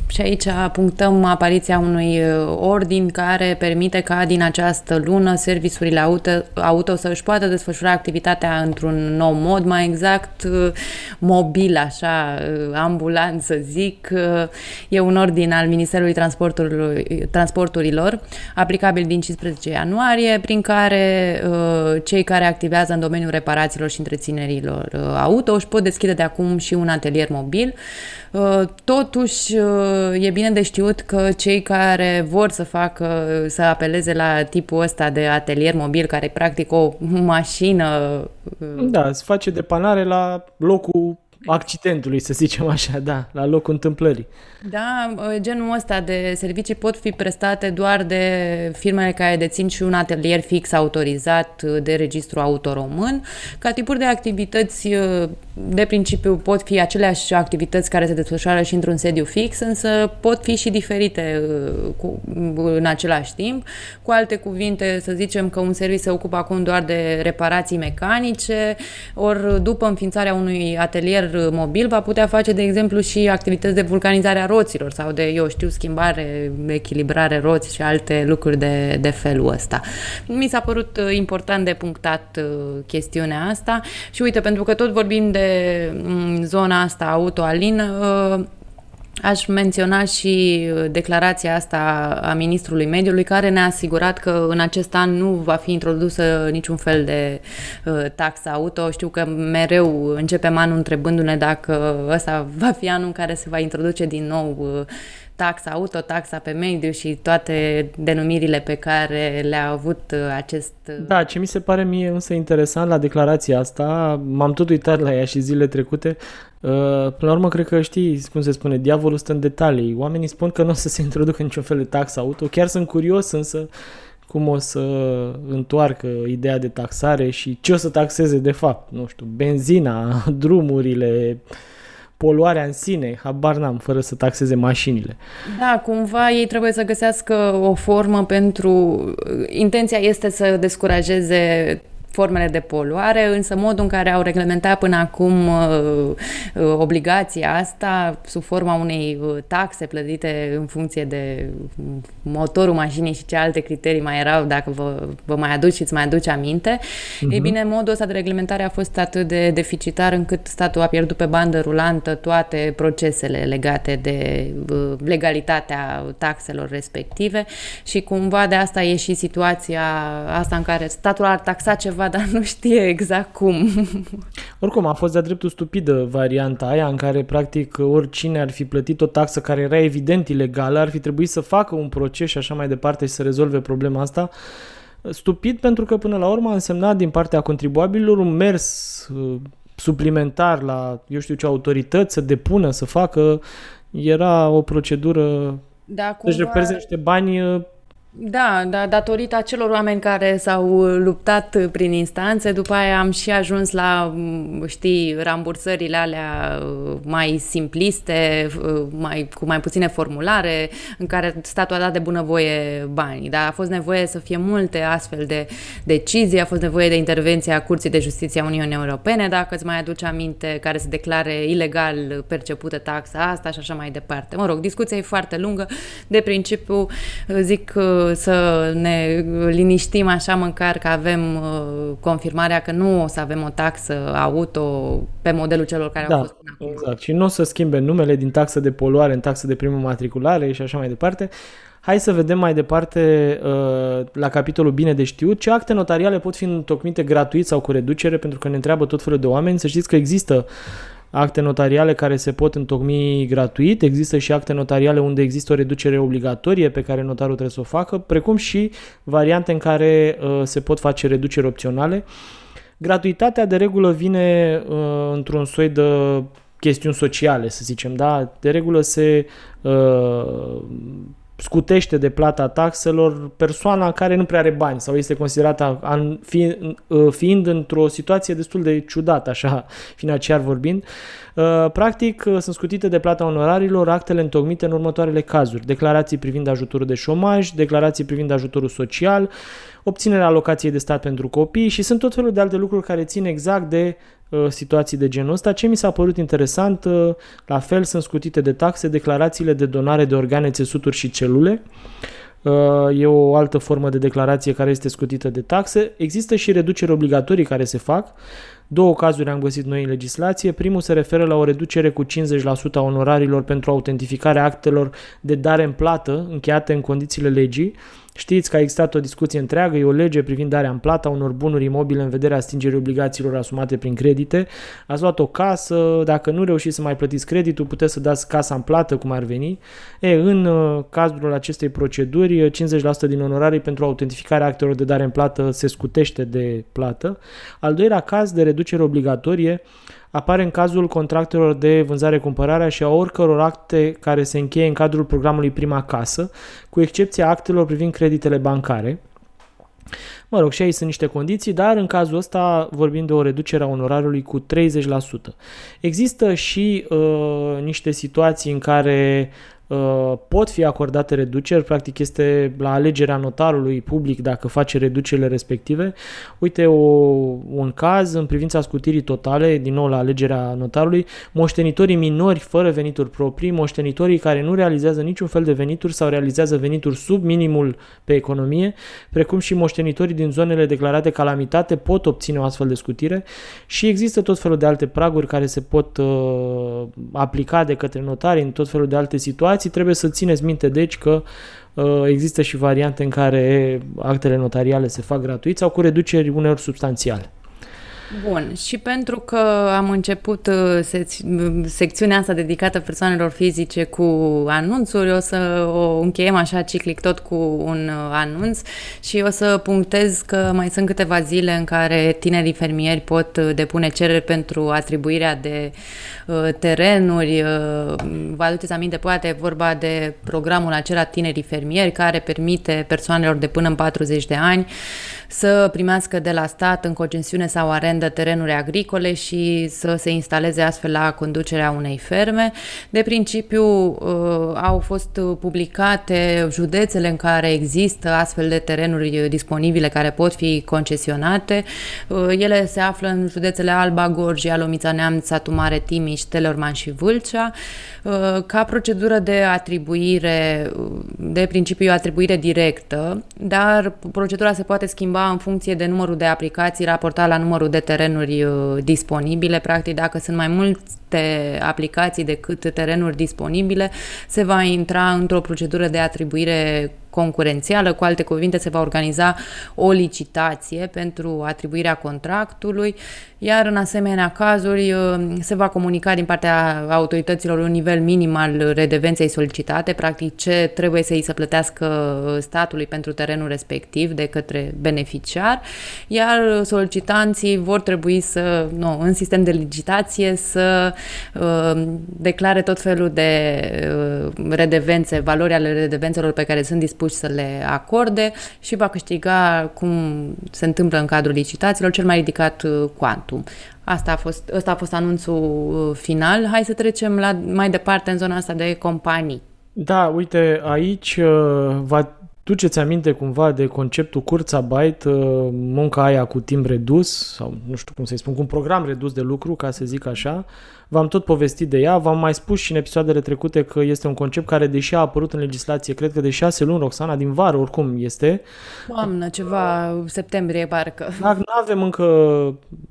și aici punctăm apariția unui ordin care permite ca din această lună serviciurile auto, auto să își poată desfășura activitatea într-un nou mod, mai exact mobil, așa, ambulant să zic. E un ordin al Ministerului Transporturilor, aplicabil din 15 ianuarie, prin care cei care activează în domeniul reparațiilor și întreținerilor uh, auto își pot deschide de acum și un atelier mobil. Uh, totuși, uh, e bine de știut că cei care vor să facă, să apeleze la tipul ăsta de atelier mobil, care e practic o mașină...
Da, se face depanare la locul accidentului, să zicem așa, da, la locul întâmplării.
Da, genul ăsta de servicii pot fi prestate doar de firmele care dețin și un atelier fix autorizat de registru autoromân. Ca tipuri de activități, de principiu, pot fi aceleași activități care se desfășoară și într-un sediu fix, însă pot fi și diferite cu, în același timp. Cu alte cuvinte, să zicem că un serviciu se ocupă acum doar de reparații mecanice, ori după înființarea unui atelier mobil va putea face, de exemplu, și activități de vulcanizare a roților sau de, eu știu, schimbare, echilibrare roți și alte lucruri de, de felul ăsta. Mi s-a părut uh, important de punctat uh, chestiunea asta și uite, pentru că tot vorbim de mm, zona asta auto-alin, uh, Aș menționa și declarația asta a Ministrului Mediului, care ne-a asigurat că în acest an nu va fi introdusă niciun fel de uh, taxă auto. Știu că mereu începem anul întrebându-ne dacă ăsta va fi anul în care se va introduce din nou uh, taxa auto, taxa pe mediu și toate denumirile pe care le-a avut uh, acest...
Da, ce mi se pare mie însă interesant la declarația asta, m-am tot uitat la ea și zile trecute, Uh, până la urmă, cred că știi cum se spune, diavolul stă în detalii. Oamenii spun că nu o să se introducă niciun fel de tax auto. Chiar sunt curios însă cum o să întoarcă ideea de taxare și ce o să taxeze de fapt. Nu știu, benzina, drumurile, poluarea în sine, habar n-am, fără să taxeze mașinile.
Da, cumva ei trebuie să găsească o formă pentru... Intenția este să descurajeze formele de poluare, însă modul în care au reglementat până acum uh, uh, obligația asta sub forma unei uh, taxe plătite în funcție de motorul mașinii și ce alte criterii mai erau, dacă vă, vă mai aduci și îți mai aduci aminte, uh-huh. ei bine, modul ăsta de reglementare a fost atât de deficitar încât statul a pierdut pe bandă rulantă toate procesele legate de legalitatea taxelor respective și cumva de asta e și situația asta în care statul ar taxa ceva ceva, dar nu știe exact cum.
Oricum, a fost de-a dreptul stupidă varianta aia în care, practic, oricine ar fi plătit o taxă care era evident ilegală, ar fi trebuit să facă un proces și așa mai departe și să rezolve problema asta. Stupid pentru că, până la urmă, a însemnat din partea contribuabililor un mers uh, suplimentar la, eu știu ce, autorități să depună, să facă. Era o procedură da, cumva... Deci reprezintă niște bani uh,
da, da, datorită acelor oameni care s-au luptat prin instanțe, după aia am și ajuns la, știi, rambursările alea uh, mai simpliste, uh, mai, cu mai puține formulare, în care statul a dat de bunăvoie banii. Dar a fost nevoie să fie multe astfel de decizii, a fost nevoie de intervenția Curții de Justiție a Uniunii Europene, dacă îți mai aduce aminte, care să declare ilegal percepută taxa asta și așa mai departe. Mă rog, discuția e foarte lungă. De principiu, zic să ne liniștim așa măcar că avem uh, confirmarea că nu o să avem o taxă auto pe modelul celor care
da,
au fost
până acum. Exact. Și nu o să schimbe numele din taxă de poluare în taxă de primă matriculare și așa mai departe. Hai să vedem mai departe uh, la capitolul bine de știut ce acte notariale pot fi întocmite gratuit sau cu reducere pentru că ne întreabă tot felul de oameni. Să știți că există acte notariale care se pot întocmi gratuit, există și acte notariale unde există o reducere obligatorie pe care notarul trebuie să o facă, precum și variante în care uh, se pot face reduceri opționale. Gratuitatea de regulă vine uh, într-un soi de chestiuni sociale, să zicem, da? De regulă se uh, scutește de plata taxelor persoana care nu prea are bani sau este considerată fiind, uh, fiind într-o situație destul de ciudată, așa, financiar vorbind. Uh, practic, uh, sunt scutite de plata onorarilor actele întocmite în următoarele cazuri. Declarații privind ajutorul de șomaj, declarații privind ajutorul social, obținerea alocației de stat pentru copii și sunt tot felul de alte lucruri care țin exact de uh, situații de genul ăsta. Ce mi s-a părut interesant, uh, la fel sunt scutite de taxe declarațiile de donare de organe, țesuturi și celule. Uh, e o altă formă de declarație care este scutită de taxe. Există și reduceri obligatorii care se fac. Două cazuri am găsit noi în legislație. Primul se referă la o reducere cu 50% a onorarilor pentru autentificarea actelor de dare în plată încheiate în condițiile legii Știți că a existat o discuție întreagă, e o lege privind darea în plata unor bunuri imobile în vederea stingerii obligațiilor asumate prin credite. Ați luat o casă, dacă nu reușiți să mai plătiți creditul, puteți să dați casa în plată, cum ar veni. E, în uh, cazul acestei proceduri, 50% din onorarii pentru autentificarea actelor de dare în plată se scutește de plată. Al doilea caz de reducere obligatorie apare în cazul contractelor de vânzare-cumpărare și a oricăror acte care se încheie în cadrul programului Prima Casă, cu excepția actelor privind creditele bancare. Mă rog, și aici sunt niște condiții, dar în cazul ăsta vorbim de o reducere a onorarului cu 30%. Există și uh, niște situații în care Uh, pot fi acordate reduceri, practic este la alegerea notarului public dacă face reducerile respective. Uite o, un caz în privința scutirii totale, din nou la alegerea notarului, moștenitorii minori fără venituri proprii, moștenitorii care nu realizează niciun fel de venituri sau realizează venituri sub minimul pe economie, precum și moștenitorii din zonele declarate calamitate pot obține o astfel de scutire. Și există tot felul de alte praguri care se pot uh, aplica de către notari în tot felul de alte situații situații, trebuie să țineți minte deci că uh, există și variante în care actele notariale se fac gratuit sau cu reduceri uneori substanțiale.
Bun, și pentru că am început uh, sec- secțiunea asta dedicată persoanelor fizice cu anunțuri, o să o încheiem așa ciclic tot cu un uh, anunț și o să punctez că mai sunt câteva zile în care tinerii fermieri pot uh, depune cereri pentru atribuirea de terenuri. Vă aduceți aminte, poate vorba de programul acela Tinerii Fermieri care permite persoanelor de până în 40 de ani să primească de la stat în concesiune sau arendă terenuri agricole și să se instaleze astfel la conducerea unei ferme. De principiu uh, au fost publicate județele în care există astfel de terenuri disponibile care pot fi concesionate. Uh, ele se află în județele Alba, Gorj, Alomița Neamț, Satu Mare, Timiș, Telorman și Vâlcea. Uh, ca procedură de atribuire, de principiu atribuire directă, dar procedura se poate schimba în funcție de numărul de aplicații raportat la numărul de terenuri uh, disponibile. Practic, dacă sunt mai multe aplicații decât terenuri disponibile, se va intra într-o procedură de atribuire concurențială, cu alte cuvinte se va organiza o licitație pentru atribuirea contractului, iar în asemenea cazuri uh, se va comunica din partea autorităților un nivel minim al redevenței solicitate, practic ce trebuie să îi se plătească statului pentru terenul respectiv de către beneficiar, iar solicitanții vor trebui să, nu, în sistem de licitație, să uh, declare tot felul de uh, redevențe, valori ale redevențelor pe care sunt dispuși dispuși să le acorde și va câștiga, cum se întâmplă în cadrul licitațiilor, cel mai ridicat uh, quantum. Asta a fost, ăsta a fost anunțul uh, final. Hai să trecem la mai departe în zona asta de companii.
Da, uite, aici uh, va duceți aminte cumva de conceptul Kurzarbeit, munca aia cu timp redus, sau nu știu cum să-i spun, cu un program redus de lucru, ca să zic așa, V-am tot povestit de ea, v-am mai spus și în episoadele trecute că este un concept care, deși a apărut în legislație, cred că de șase luni, Roxana, din vară, oricum este.
Doamnă, ceva septembrie, parcă.
Nu avem încă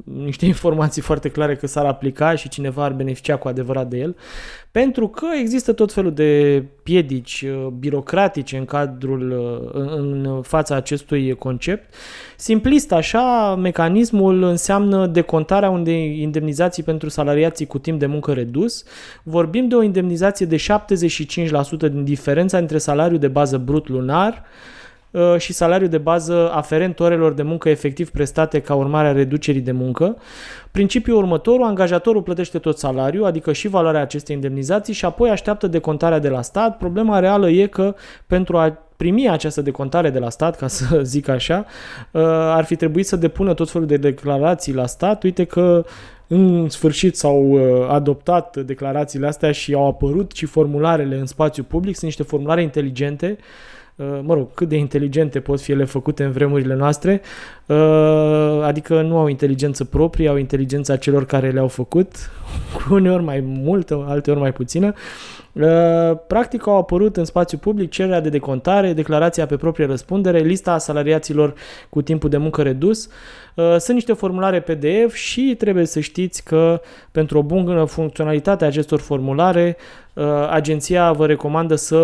niște informații foarte clare că s-ar aplica și cineva ar beneficia cu adevărat de el, pentru că există tot felul de piedici uh, birocratice în cadrul, uh, în fața acestui concept. Simplist așa, mecanismul înseamnă decontarea unei indemnizații pentru salariații cu timp timp de muncă redus, vorbim de o indemnizație de 75% din diferența între salariul de bază brut lunar uh, și salariul de bază aferent orelor de muncă efectiv prestate ca urmare a reducerii de muncă. Principiul următor, angajatorul plătește tot salariul, adică și valoarea acestei indemnizații și apoi așteaptă decontarea de la stat. Problema reală e că pentru a primi această decontare de la stat, ca să zic așa, uh, ar fi trebuit să depună tot felul de declarații la stat. Uite că în sfârșit s-au uh, adoptat declarațiile astea și au apărut și formularele în spațiu public. Sunt niște formulare inteligente uh, mă rog, cât de inteligente pot fi ele făcute în vremurile noastre, uh, adică nu au inteligență proprie, au inteligența celor care le-au făcut, cu uneori mai multă, alteori mai puțină. Practic au apărut în spațiu public cererea de decontare, declarația pe proprie răspundere, lista salariaților cu timpul de muncă redus, Uh, sunt niște formulare PDF și trebuie să știți că pentru o bună funcționalitate a acestor formulare, uh, agenția vă recomandă să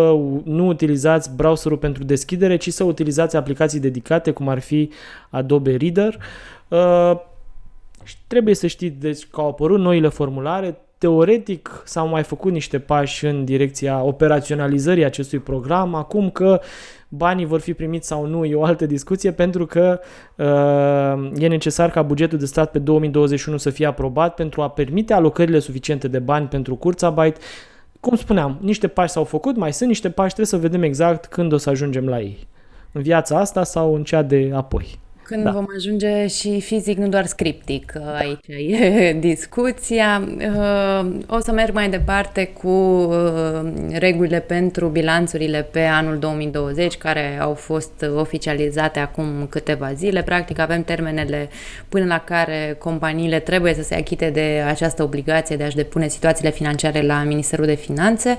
nu utilizați browserul pentru deschidere, ci să utilizați aplicații dedicate, cum ar fi Adobe Reader. Uh, trebuie să știți deci, că au apărut noile formulare, teoretic s-au mai făcut niște pași în direcția operaționalizării acestui program. Acum că banii vor fi primiți sau nu e o altă discuție pentru că uh, e necesar ca bugetul de stat pe 2021 să fie aprobat pentru a permite alocările suficiente de bani pentru Kurzarbeit. Cum spuneam, niște pași s-au făcut, mai sunt niște pași, trebuie să vedem exact când o să ajungem la ei. În viața asta sau în cea de apoi.
Când da. vom ajunge și fizic, nu doar scriptic, aici e discuția. Uh, o să merg mai departe cu uh, regulile pentru bilanțurile pe anul 2020, care au fost oficializate acum câteva zile. Practic avem termenele până la care companiile trebuie să se achite de această obligație de a-și depune situațiile financiare la Ministerul de Finanțe.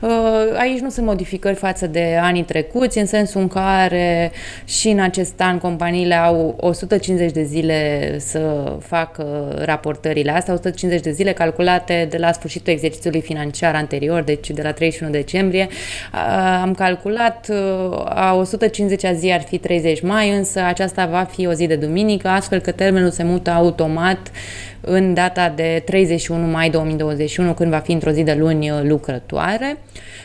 Uh, aici nu sunt modificări față de anii trecuți, în sensul în care și în acest an companiile au 150 de zile să facă raportările astea, 150 de zile calculate de la sfârșitul exercițiului financiar anterior, deci de la 31 decembrie. Am calculat, a 150-a zi ar fi 30 mai, însă aceasta va fi o zi de duminică, astfel că termenul se mută automat în data de 31 mai 2021, când va fi într-o zi de luni lucrătoare.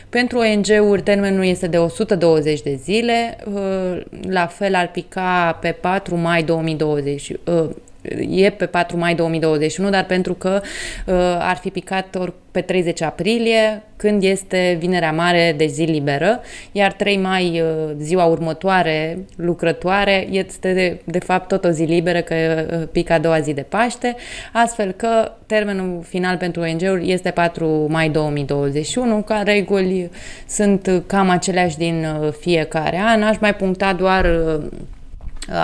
Pentru ONG-uri termenul este de 120 de zile, uh, la fel ar pica pe 4 mai 2020 e pe 4 mai 2021, dar pentru că uh, ar fi picat ori pe 30 aprilie, când este Vinerea Mare de zi liberă, iar 3 mai, uh, ziua următoare, lucrătoare, este de, de fapt tot o zi liberă, că uh, pică a doua zi de Paște, astfel că termenul final pentru ONG-uri este 4 mai 2021, ca reguli sunt cam aceleași din uh, fiecare an. Aș mai puncta doar uh,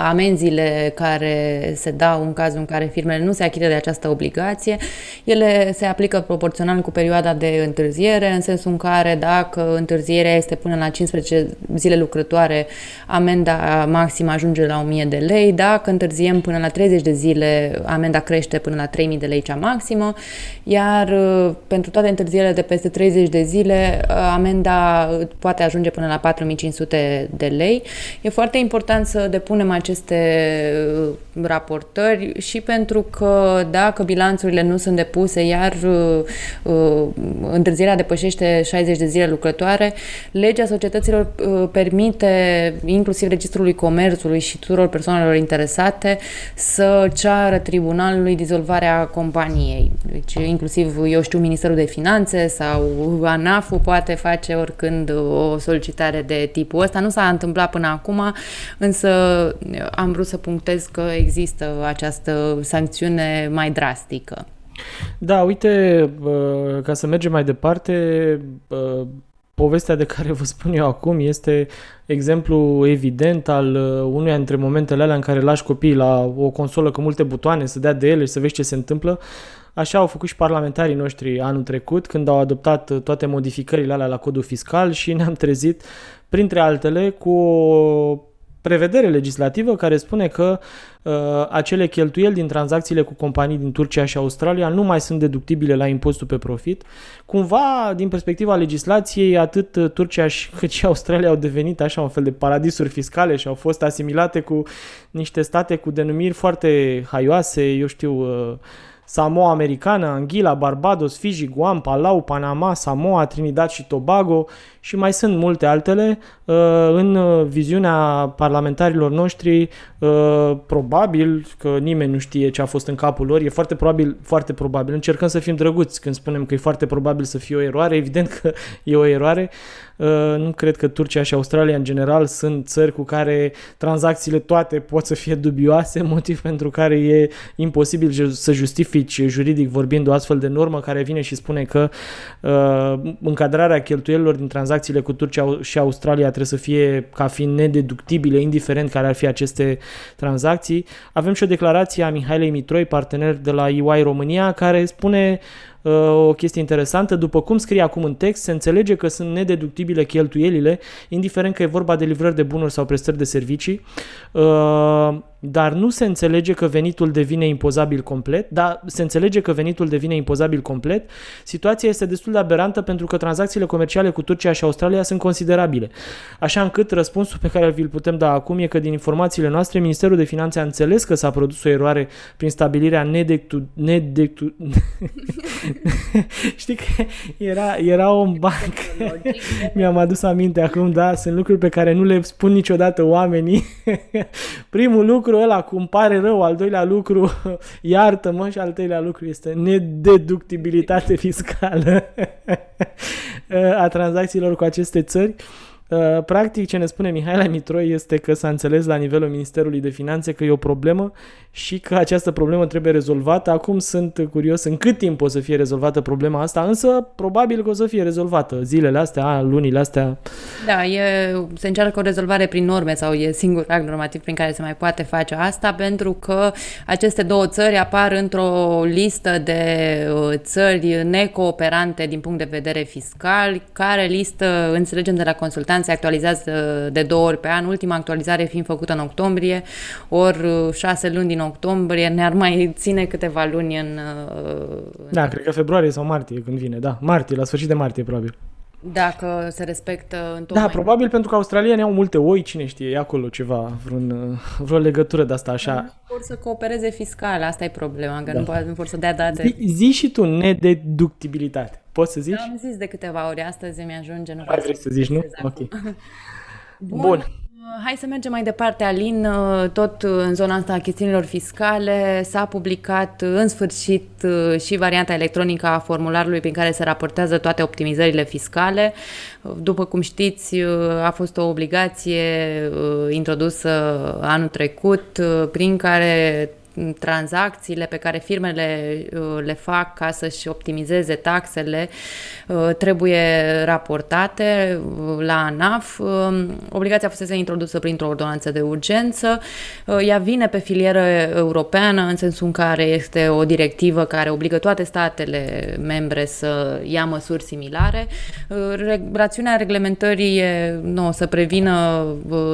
amenziile care se dau în cazul în care firmele nu se achită de această obligație, ele se aplică proporțional cu perioada de întârziere, în sensul în care dacă întârzierea este până la 15 zile lucrătoare, amenda maximă ajunge la 1000 de lei, dacă întârziem până la 30 de zile, amenda crește până la 3000 de lei cea maximă, iar uh, pentru toate întârzierile de peste 30 de zile, uh, amenda poate ajunge până la 4500 de lei. E foarte important să depunem aceste uh, raportări și pentru că dacă bilanțurile nu sunt depuse, iar uh, uh întârzierea depășește 60 de zile lucrătoare, legea societăților uh, permite, inclusiv Registrului Comerțului și tuturor persoanelor interesate, să ceară tribunalului dizolvarea companiei. Deci, inclusiv, eu știu, Ministerul de Finanțe sau ANAF-ul poate face oricând o solicitare de tipul ăsta. Nu s-a întâmplat până acum, însă am vrut să punctez că există această sancțiune mai drastică.
Da, uite, ca să mergem mai departe, povestea de care vă spun eu acum este exemplu evident al unuia dintre momentele alea în care lași copiii la o consolă cu multe butoane, să dea de ele și să vezi ce se întâmplă. Așa au făcut și parlamentarii noștri anul trecut, când au adoptat toate modificările alea la codul fiscal și ne-am trezit, printre altele, cu o prevedere legislativă care spune că uh, acele cheltuieli din tranzacțiile cu companii din Turcia și Australia nu mai sunt deductibile la impostul pe profit. Cumva, din perspectiva legislației, atât Turcia cât și Australia au devenit așa un fel de paradisuri fiscale și au fost asimilate cu niște state cu denumiri foarte haioase, eu știu... Uh, Samoa Americană, Anguilla, Barbados, Fiji, Guam, Palau, Panama, Samoa, Trinidad și Tobago și mai sunt multe altele. Uh, în viziunea parlamentarilor noștri, uh, probabil că nimeni nu știe ce a fost în capul lor, e foarte probabil, foarte probabil. Încercăm să fim drăguți când spunem că e foarte probabil să fie o eroare, evident că e o eroare. Uh, nu cred că Turcia și Australia în general sunt țări cu care tranzacțiile toate pot să fie dubioase, motiv pentru care e imposibil să justifici juridic vorbind o astfel de normă care vine și spune că uh, încadrarea cheltuielilor din tranzacțiile cu Turcia și Australia trebuie să fie ca fiind nedeductibile, indiferent care ar fi aceste tranzacții. Avem și o declarație a Mihailei Mitroi, partener de la EY România, care spune Uh, o chestie interesantă. După cum scrie acum în text, se înțelege că sunt nedeductibile cheltuielile, indiferent că e vorba de livrări de bunuri sau prestări de servicii, uh, dar nu se înțelege că venitul devine impozabil complet, dar se înțelege că venitul devine impozabil complet. Situația este destul de aberantă pentru că tranzacțiile comerciale cu Turcia și Australia sunt considerabile. Așa încât răspunsul pe care vi-l putem da acum e că din informațiile noastre Ministerul de Finanțe a înțeles că s-a produs o eroare prin stabilirea nedectu, nedectu, Știi că era, era o bancă, mi-am adus aminte acum, da, sunt lucruri pe care nu le spun niciodată oamenii. Primul lucru ăla, cum pare rău, al doilea lucru, iartă-mă, și al treilea lucru este nedeductibilitate fiscală a tranzacțiilor cu aceste țări. Uh, practic, ce ne spune Mihaela Mitroi este că s-a înțeles la nivelul Ministerului de Finanțe că e o problemă și că această problemă trebuie rezolvată. Acum sunt curios în cât timp o să fie rezolvată problema asta, însă probabil că o să fie rezolvată zilele astea, lunile astea.
Da, e, se încearcă o rezolvare prin norme sau e singur act normativ prin care se mai poate face asta, pentru că aceste două țări apar într-o listă de uh, țări necooperante din punct de vedere fiscal, care listă, înțelegem de la consultanți, se actualizează de două ori pe an, ultima actualizare fiind făcută în octombrie, ori uh, șase luni din octombrie, ne-ar mai ține câteva luni în...
Uh, da, cred că februarie sau martie când vine, da, martie, la sfârșit de martie probabil.
Dacă se respectă în
Da, probabil pentru că australienii au multe oi, cine știe, e acolo ceva, vreun, uh, vreo legătură de asta așa. Nu
vor să coopereze fiscal, asta e problema, că da. nu, nu vor să dea date.
Zi, zi și tu, nedeductibilitate. Poți să zici?
Am zis de câteva ori, astăzi mi-ajunge.
Nu Mai vrei să zici, nu? Exact. Ok.
Bun. Bun. Hai să mergem mai departe, Alin. Tot în zona asta a chestiunilor fiscale s-a publicat în sfârșit și varianta electronică a formularului prin care se raportează toate optimizările fiscale. După cum știți, a fost o obligație introdusă anul trecut prin care tranzacțiile pe care firmele uh, le fac ca să-și optimizeze taxele uh, trebuie raportate uh, la ANAF. Obligația fusese introdusă printr-o ordonanță de urgență. Ea vine pe filieră europeană în sensul în care este o directivă care obligă toate statele membre să ia măsuri similare. Rațiunea reglementării e nu, să prevină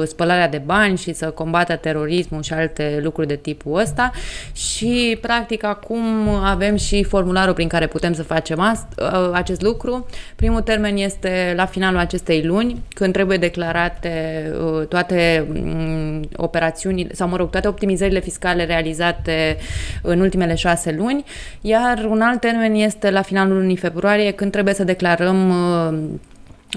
spălarea de bani și să combată terorismul și alte lucruri de tipul ăsta și practic acum avem și formularul prin care putem să facem ast- ă, acest lucru. Primul termen este la finalul acestei luni, când trebuie declarate ă, toate operațiunile, sau mă rog, toate optimizările fiscale realizate în ultimele șase luni, iar un alt termen este la finalul lunii februarie, când trebuie să declarăm ă,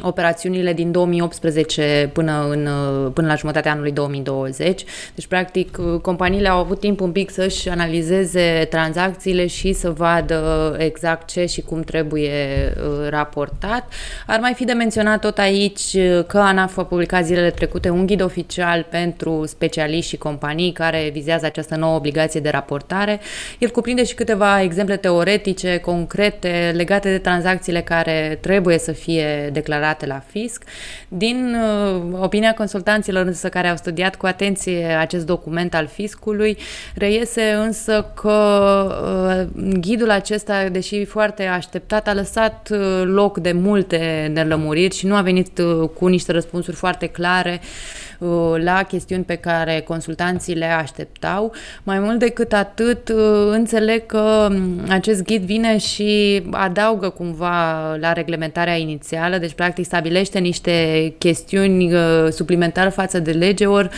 operațiunile din 2018 până, în, până la jumătatea anului 2020. Deci, practic, companiile au avut timp un pic să-și analizeze tranzacțiile și să vadă exact ce și cum trebuie uh, raportat. Ar mai fi de menționat tot aici că ANAF a publicat zilele trecute un ghid oficial pentru specialiști și companii care vizează această nouă obligație de raportare. El cuprinde și câteva exemple teoretice, concrete, legate de tranzacțiile care trebuie să fie declarate declarate la fisc. Din uh, opinia consultanților însă care au studiat cu atenție acest document al fiscului, reiese însă că uh, ghidul acesta, deși foarte așteptat, a lăsat uh, loc de multe nelămuriri și nu a venit uh, cu niște răspunsuri foarte clare uh, la chestiuni pe care consultanții le așteptau. Mai mult decât atât, uh, înțeleg că um, acest ghid vine și adaugă cumva la reglementarea inițială, deci practic practic stabilește niște chestiuni uh, suplimentare față de lege, ori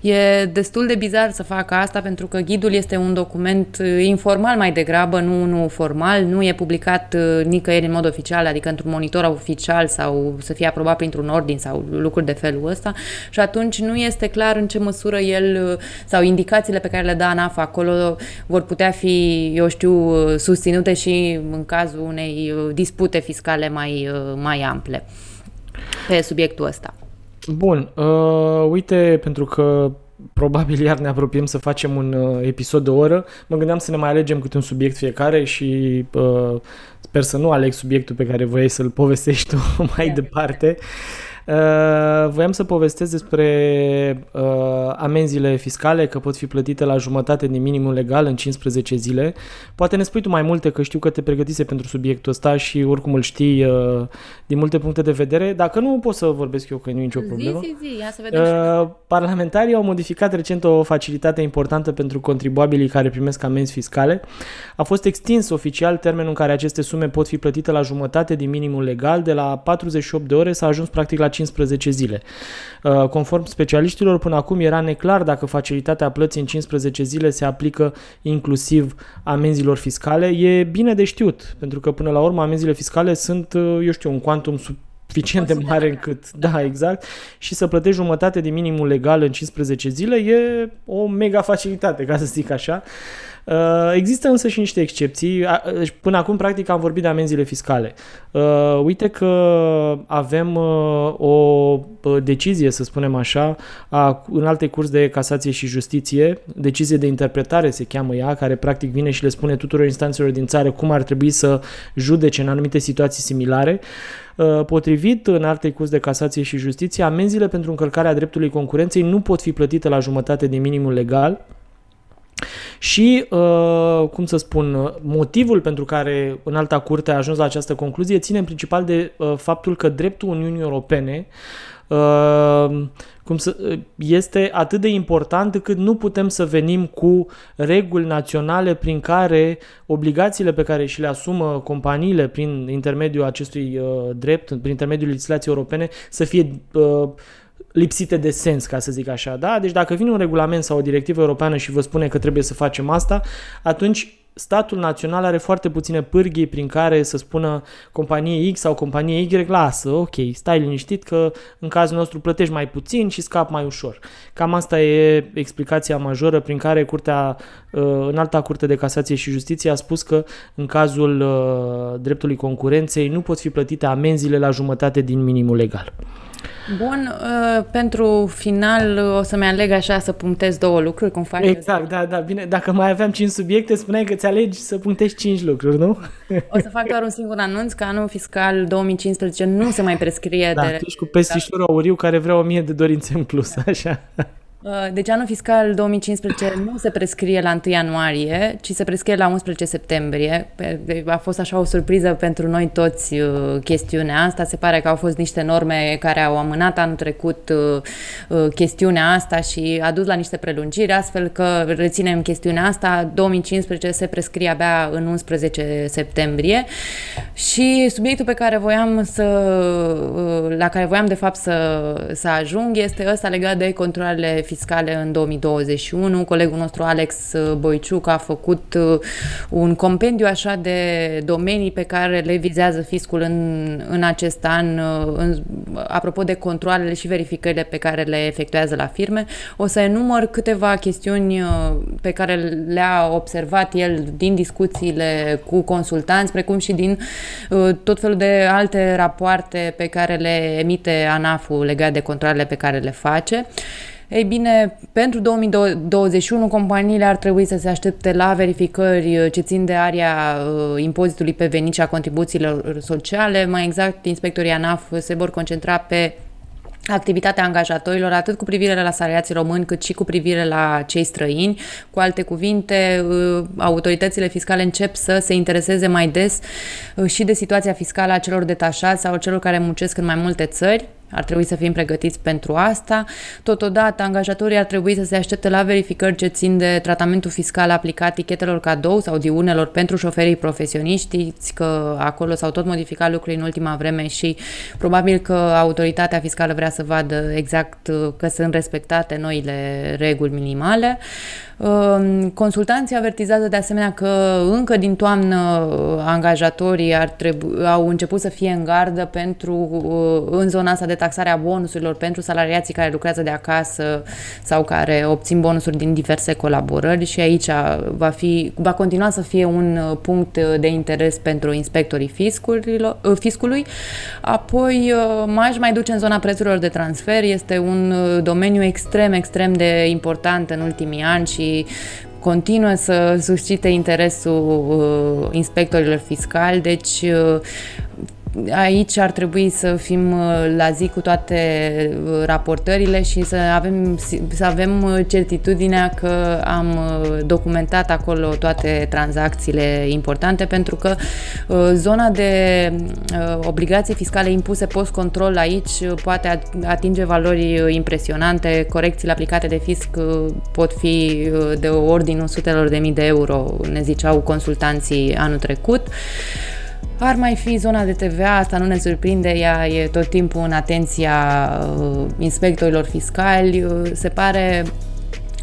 e destul de bizar să facă asta pentru că ghidul este un document uh, informal mai degrabă, nu unul formal, nu e publicat uh, nicăieri în mod oficial, adică într-un monitor oficial sau să fie aprobat printr-un ordin sau lucruri de felul ăsta. Și atunci nu este clar în ce măsură el sau indicațiile pe care le dă ANAF acolo vor putea fi, eu știu, susținute și în cazul unei dispute fiscale mai, mai ample pe subiectul ăsta.
Bun, uh, uite, pentru că probabil iar ne apropiem să facem un uh, episod de oră, mă gândeam să ne mai alegem câte un subiect fiecare și uh, sper să nu aleg subiectul pe care voiai să-l povestești tu mai departe. Uh, voiam să povestesc despre uh, amenziile fiscale, că pot fi plătite la jumătate din minimul legal în 15 zile. Poate ne spui tu mai multe, că știu că te pregătise pentru subiectul ăsta și oricum îl știi uh, din multe puncte de vedere. Dacă nu, pot să vorbesc eu, că nu e nicio problemă.
Zi, zi, zi, ia să vedem uh,
Parlamentarii au modificat recent o facilitate importantă pentru contribuabilii care primesc amenzi fiscale. A fost extins oficial termenul în care aceste sume pot fi plătite la jumătate din minimul legal, de la 48 de ore s-a ajuns practic la 15 zile. Uh, conform specialiștilor, până acum era neclar dacă facilitatea plății în 15 zile se aplică inclusiv amenzilor fiscale. E bine de știut, pentru că până la urmă amenziile fiscale sunt, uh, eu știu, un quantum suficient de mare încât, da, exact, și să plătești jumătate de minimul legal în 15 zile e o mega facilitate, ca să zic așa. Uh, există însă și niște excepții. Deci, până acum, practic, am vorbit de amenziile fiscale. Uh, uite că avem uh, o decizie, să spunem așa, a, în alte curs de casație și justiție, decizie de interpretare se cheamă ea, care practic vine și le spune tuturor instanțelor din țară cum ar trebui să judece în anumite situații similare. Potrivit în alte curs de casație și justiție, amenziile pentru încălcarea dreptului concurenței nu pot fi plătite la jumătate de minimul legal, și, uh, cum să spun, motivul pentru care în alta curte a ajuns la această concluzie ține în principal de uh, faptul că dreptul Uniunii Europene uh, cum să, este atât de important încât nu putem să venim cu reguli naționale prin care obligațiile pe care și le asumă companiile prin intermediul acestui uh, drept, prin intermediul legislației europene, să fie uh, lipsite de sens, ca să zic așa. Da? Deci dacă vine un regulament sau o directivă europeană și vă spune că trebuie să facem asta, atunci statul național are foarte puține pârghii prin care să spună companie X sau companie Y, lasă, ok, stai liniștit că în cazul nostru plătești mai puțin și scap mai ușor. Cam asta e explicația majoră prin care curtea, uh, în alta curte de casație și justiție a spus că în cazul uh, dreptului concurenței nu pot fi plătite amenziile la jumătate din minimul legal.
Bun, uh, pentru final o să-mi aleg așa să punctez două lucruri, cum faci.
Exact, da, da, bine. Dacă mai aveam cinci subiecte, spuneai că ți alegi să punctezi cinci lucruri, nu?
O să fac doar un singur anunț, că anul fiscal 2015 nu se mai prescrie
da,
de...
Da, cu pestișorul auriu care vrea o mie de dorințe în plus, așa.
Uh, deci anul fiscal 2015 nu se prescrie la 1 ianuarie, ci se prescrie la 11 septembrie. A fost așa o surpriză pentru noi toți uh, chestiunea asta. Se pare că au fost niște norme care au amânat anul trecut uh, chestiunea asta și a dus la niște prelungiri, astfel că reținem chestiunea asta. 2015 se prescrie abia în 11 septembrie și subiectul pe care voiam să, la care voiam de fapt să, să ajung este ăsta legat de controlele fiscale fiscale în 2021. Colegul nostru Alex Boiciuc a făcut uh, un compendiu așa de domenii pe care le vizează fiscul în, în acest an, uh, în, apropo de controlele și verificările pe care le efectuează la firme. O să enumăr câteva chestiuni uh, pe care le-a observat el din discuțiile cu consultanți, precum și din tot felul de alte rapoarte pe care le emite ANAF-ul legat de controlele pe care le face. Ei bine, pentru 2021 companiile ar trebui să se aștepte la verificări uh, ce țin de area uh, impozitului pe venit și a contribuțiilor sociale. Mai exact, inspectorii ANAF se vor concentra pe activitatea angajatorilor, atât cu privire la salariații români, cât și cu privire la cei străini. Cu alte cuvinte, uh, autoritățile fiscale încep să se intereseze mai des și de situația fiscală a celor detașați sau celor care muncesc în mai multe țări. Ar trebui să fim pregătiți pentru asta. Totodată, angajatorii ar trebui să se aștepte la verificări ce țin de tratamentul fiscal aplicat tichetelor cadou sau diunelor pentru șoferii profesioniști. Știți că acolo s-au tot modificat lucrurile în ultima vreme și probabil că autoritatea fiscală vrea să vadă exact că sunt respectate noile reguli minimale. Ehm, consultanții avertizează de asemenea că încă din toamnă uh, angajatorii ar trebui, au început să fie în gardă pentru, uh, în zona asta de taxare a bonusurilor pentru salariații care lucrează de acasă sau care obțin bonusuri din diverse colaborări și aici va, fi, va continua să fie un uh, punct de interes pentru inspectorii fiscului. Apoi mai aș mai duce în zona prețurilor de transfer. Este un domeniu extrem, extrem de important în ultimii ani și continuă să suscite interesul uh, inspectorilor fiscali, deci uh, aici ar trebui să fim uh, la zi cu toate uh, raportările și să avem, să avem uh, certitudinea că am documentat acolo toate tranzacțiile importante pentru că zona de obligații fiscale impuse post-control aici poate atinge valori impresionante. Corecțiile aplicate de fisc pot fi de ordinul sutelor de mii de euro, ne ziceau consultanții anul trecut. Ar mai fi zona de TVA, asta nu ne surprinde, ea e tot timpul în atenția uh, inspectorilor fiscali. Uh, se pare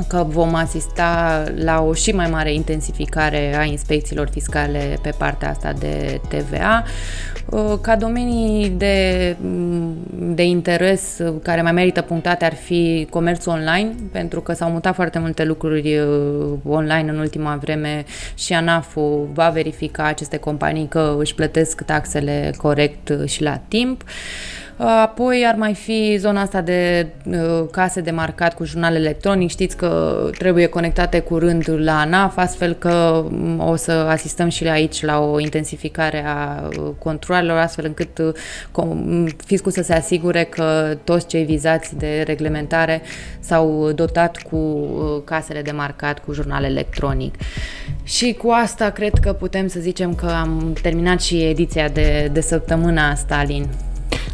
că vom asista la o și mai mare intensificare a inspecțiilor fiscale pe partea asta de TVA. Uh, ca domenii de, mm, de interes care mai merită punctate ar fi comerțul online, pentru că s-au mutat foarte multe lucruri uh, online în ultima vreme și ANAF-ul va verifica aceste companii că își plătesc taxele corect și la timp. Apoi ar mai fi zona asta de uh, case de marcat cu jurnal electronic. Știți că trebuie conectate curând la ANAF, astfel că mm, o să asistăm și aici la o intensificare a uh, controlelor, astfel încât uh, mm, fiscul să se asigure că toți cei vizați de reglementare s-au dotat cu uh, casele de marcat cu jurnal electronic. Și cu asta cred că putem să zicem că am terminat și ediția de, de săptămâna asta, Alin.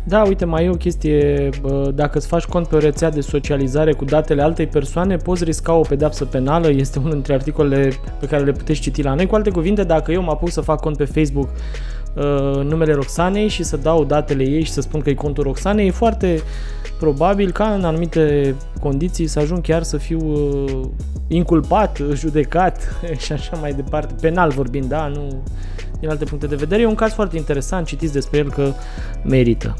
Da, uite, mai e o chestie, dacă îți faci cont pe o rețea de socializare cu datele altei persoane, poți risca o pedeapsă penală, este unul dintre articolele pe care le puteți citi la noi. Cu alte cuvinte, dacă eu mă apuc să fac cont pe Facebook uh, numele Roxanei și să dau datele ei și să spun că e contul Roxanei, e foarte probabil ca în anumite condiții să ajung chiar să fiu uh, inculpat, judecat și așa mai departe, penal vorbind, da, nu din alte puncte de vedere. E un caz foarte interesant, citiți despre el că merită.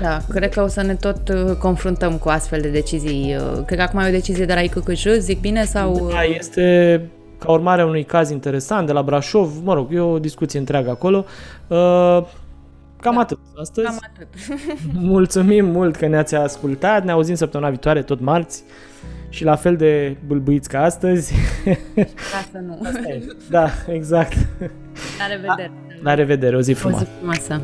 Da, cred că o să ne tot uh, confruntăm cu astfel de decizii. Uh, cred că acum e o decizie de la ICCJ, zic bine? sau?
Da, este ca urmare a unui caz interesant de la Brașov, mă rog, e o discuție întreagă acolo. Uh, cam da, atât astăzi.
Cam atât.
Mulțumim mult că ne-ați ascultat, ne auzim săptămâna viitoare, tot marți și la fel de bâlbâiți ca astăzi.
Ca să nu.
Da, exact.
La revedere.
La revedere, o zi frumoasă. O zi
frumoasă.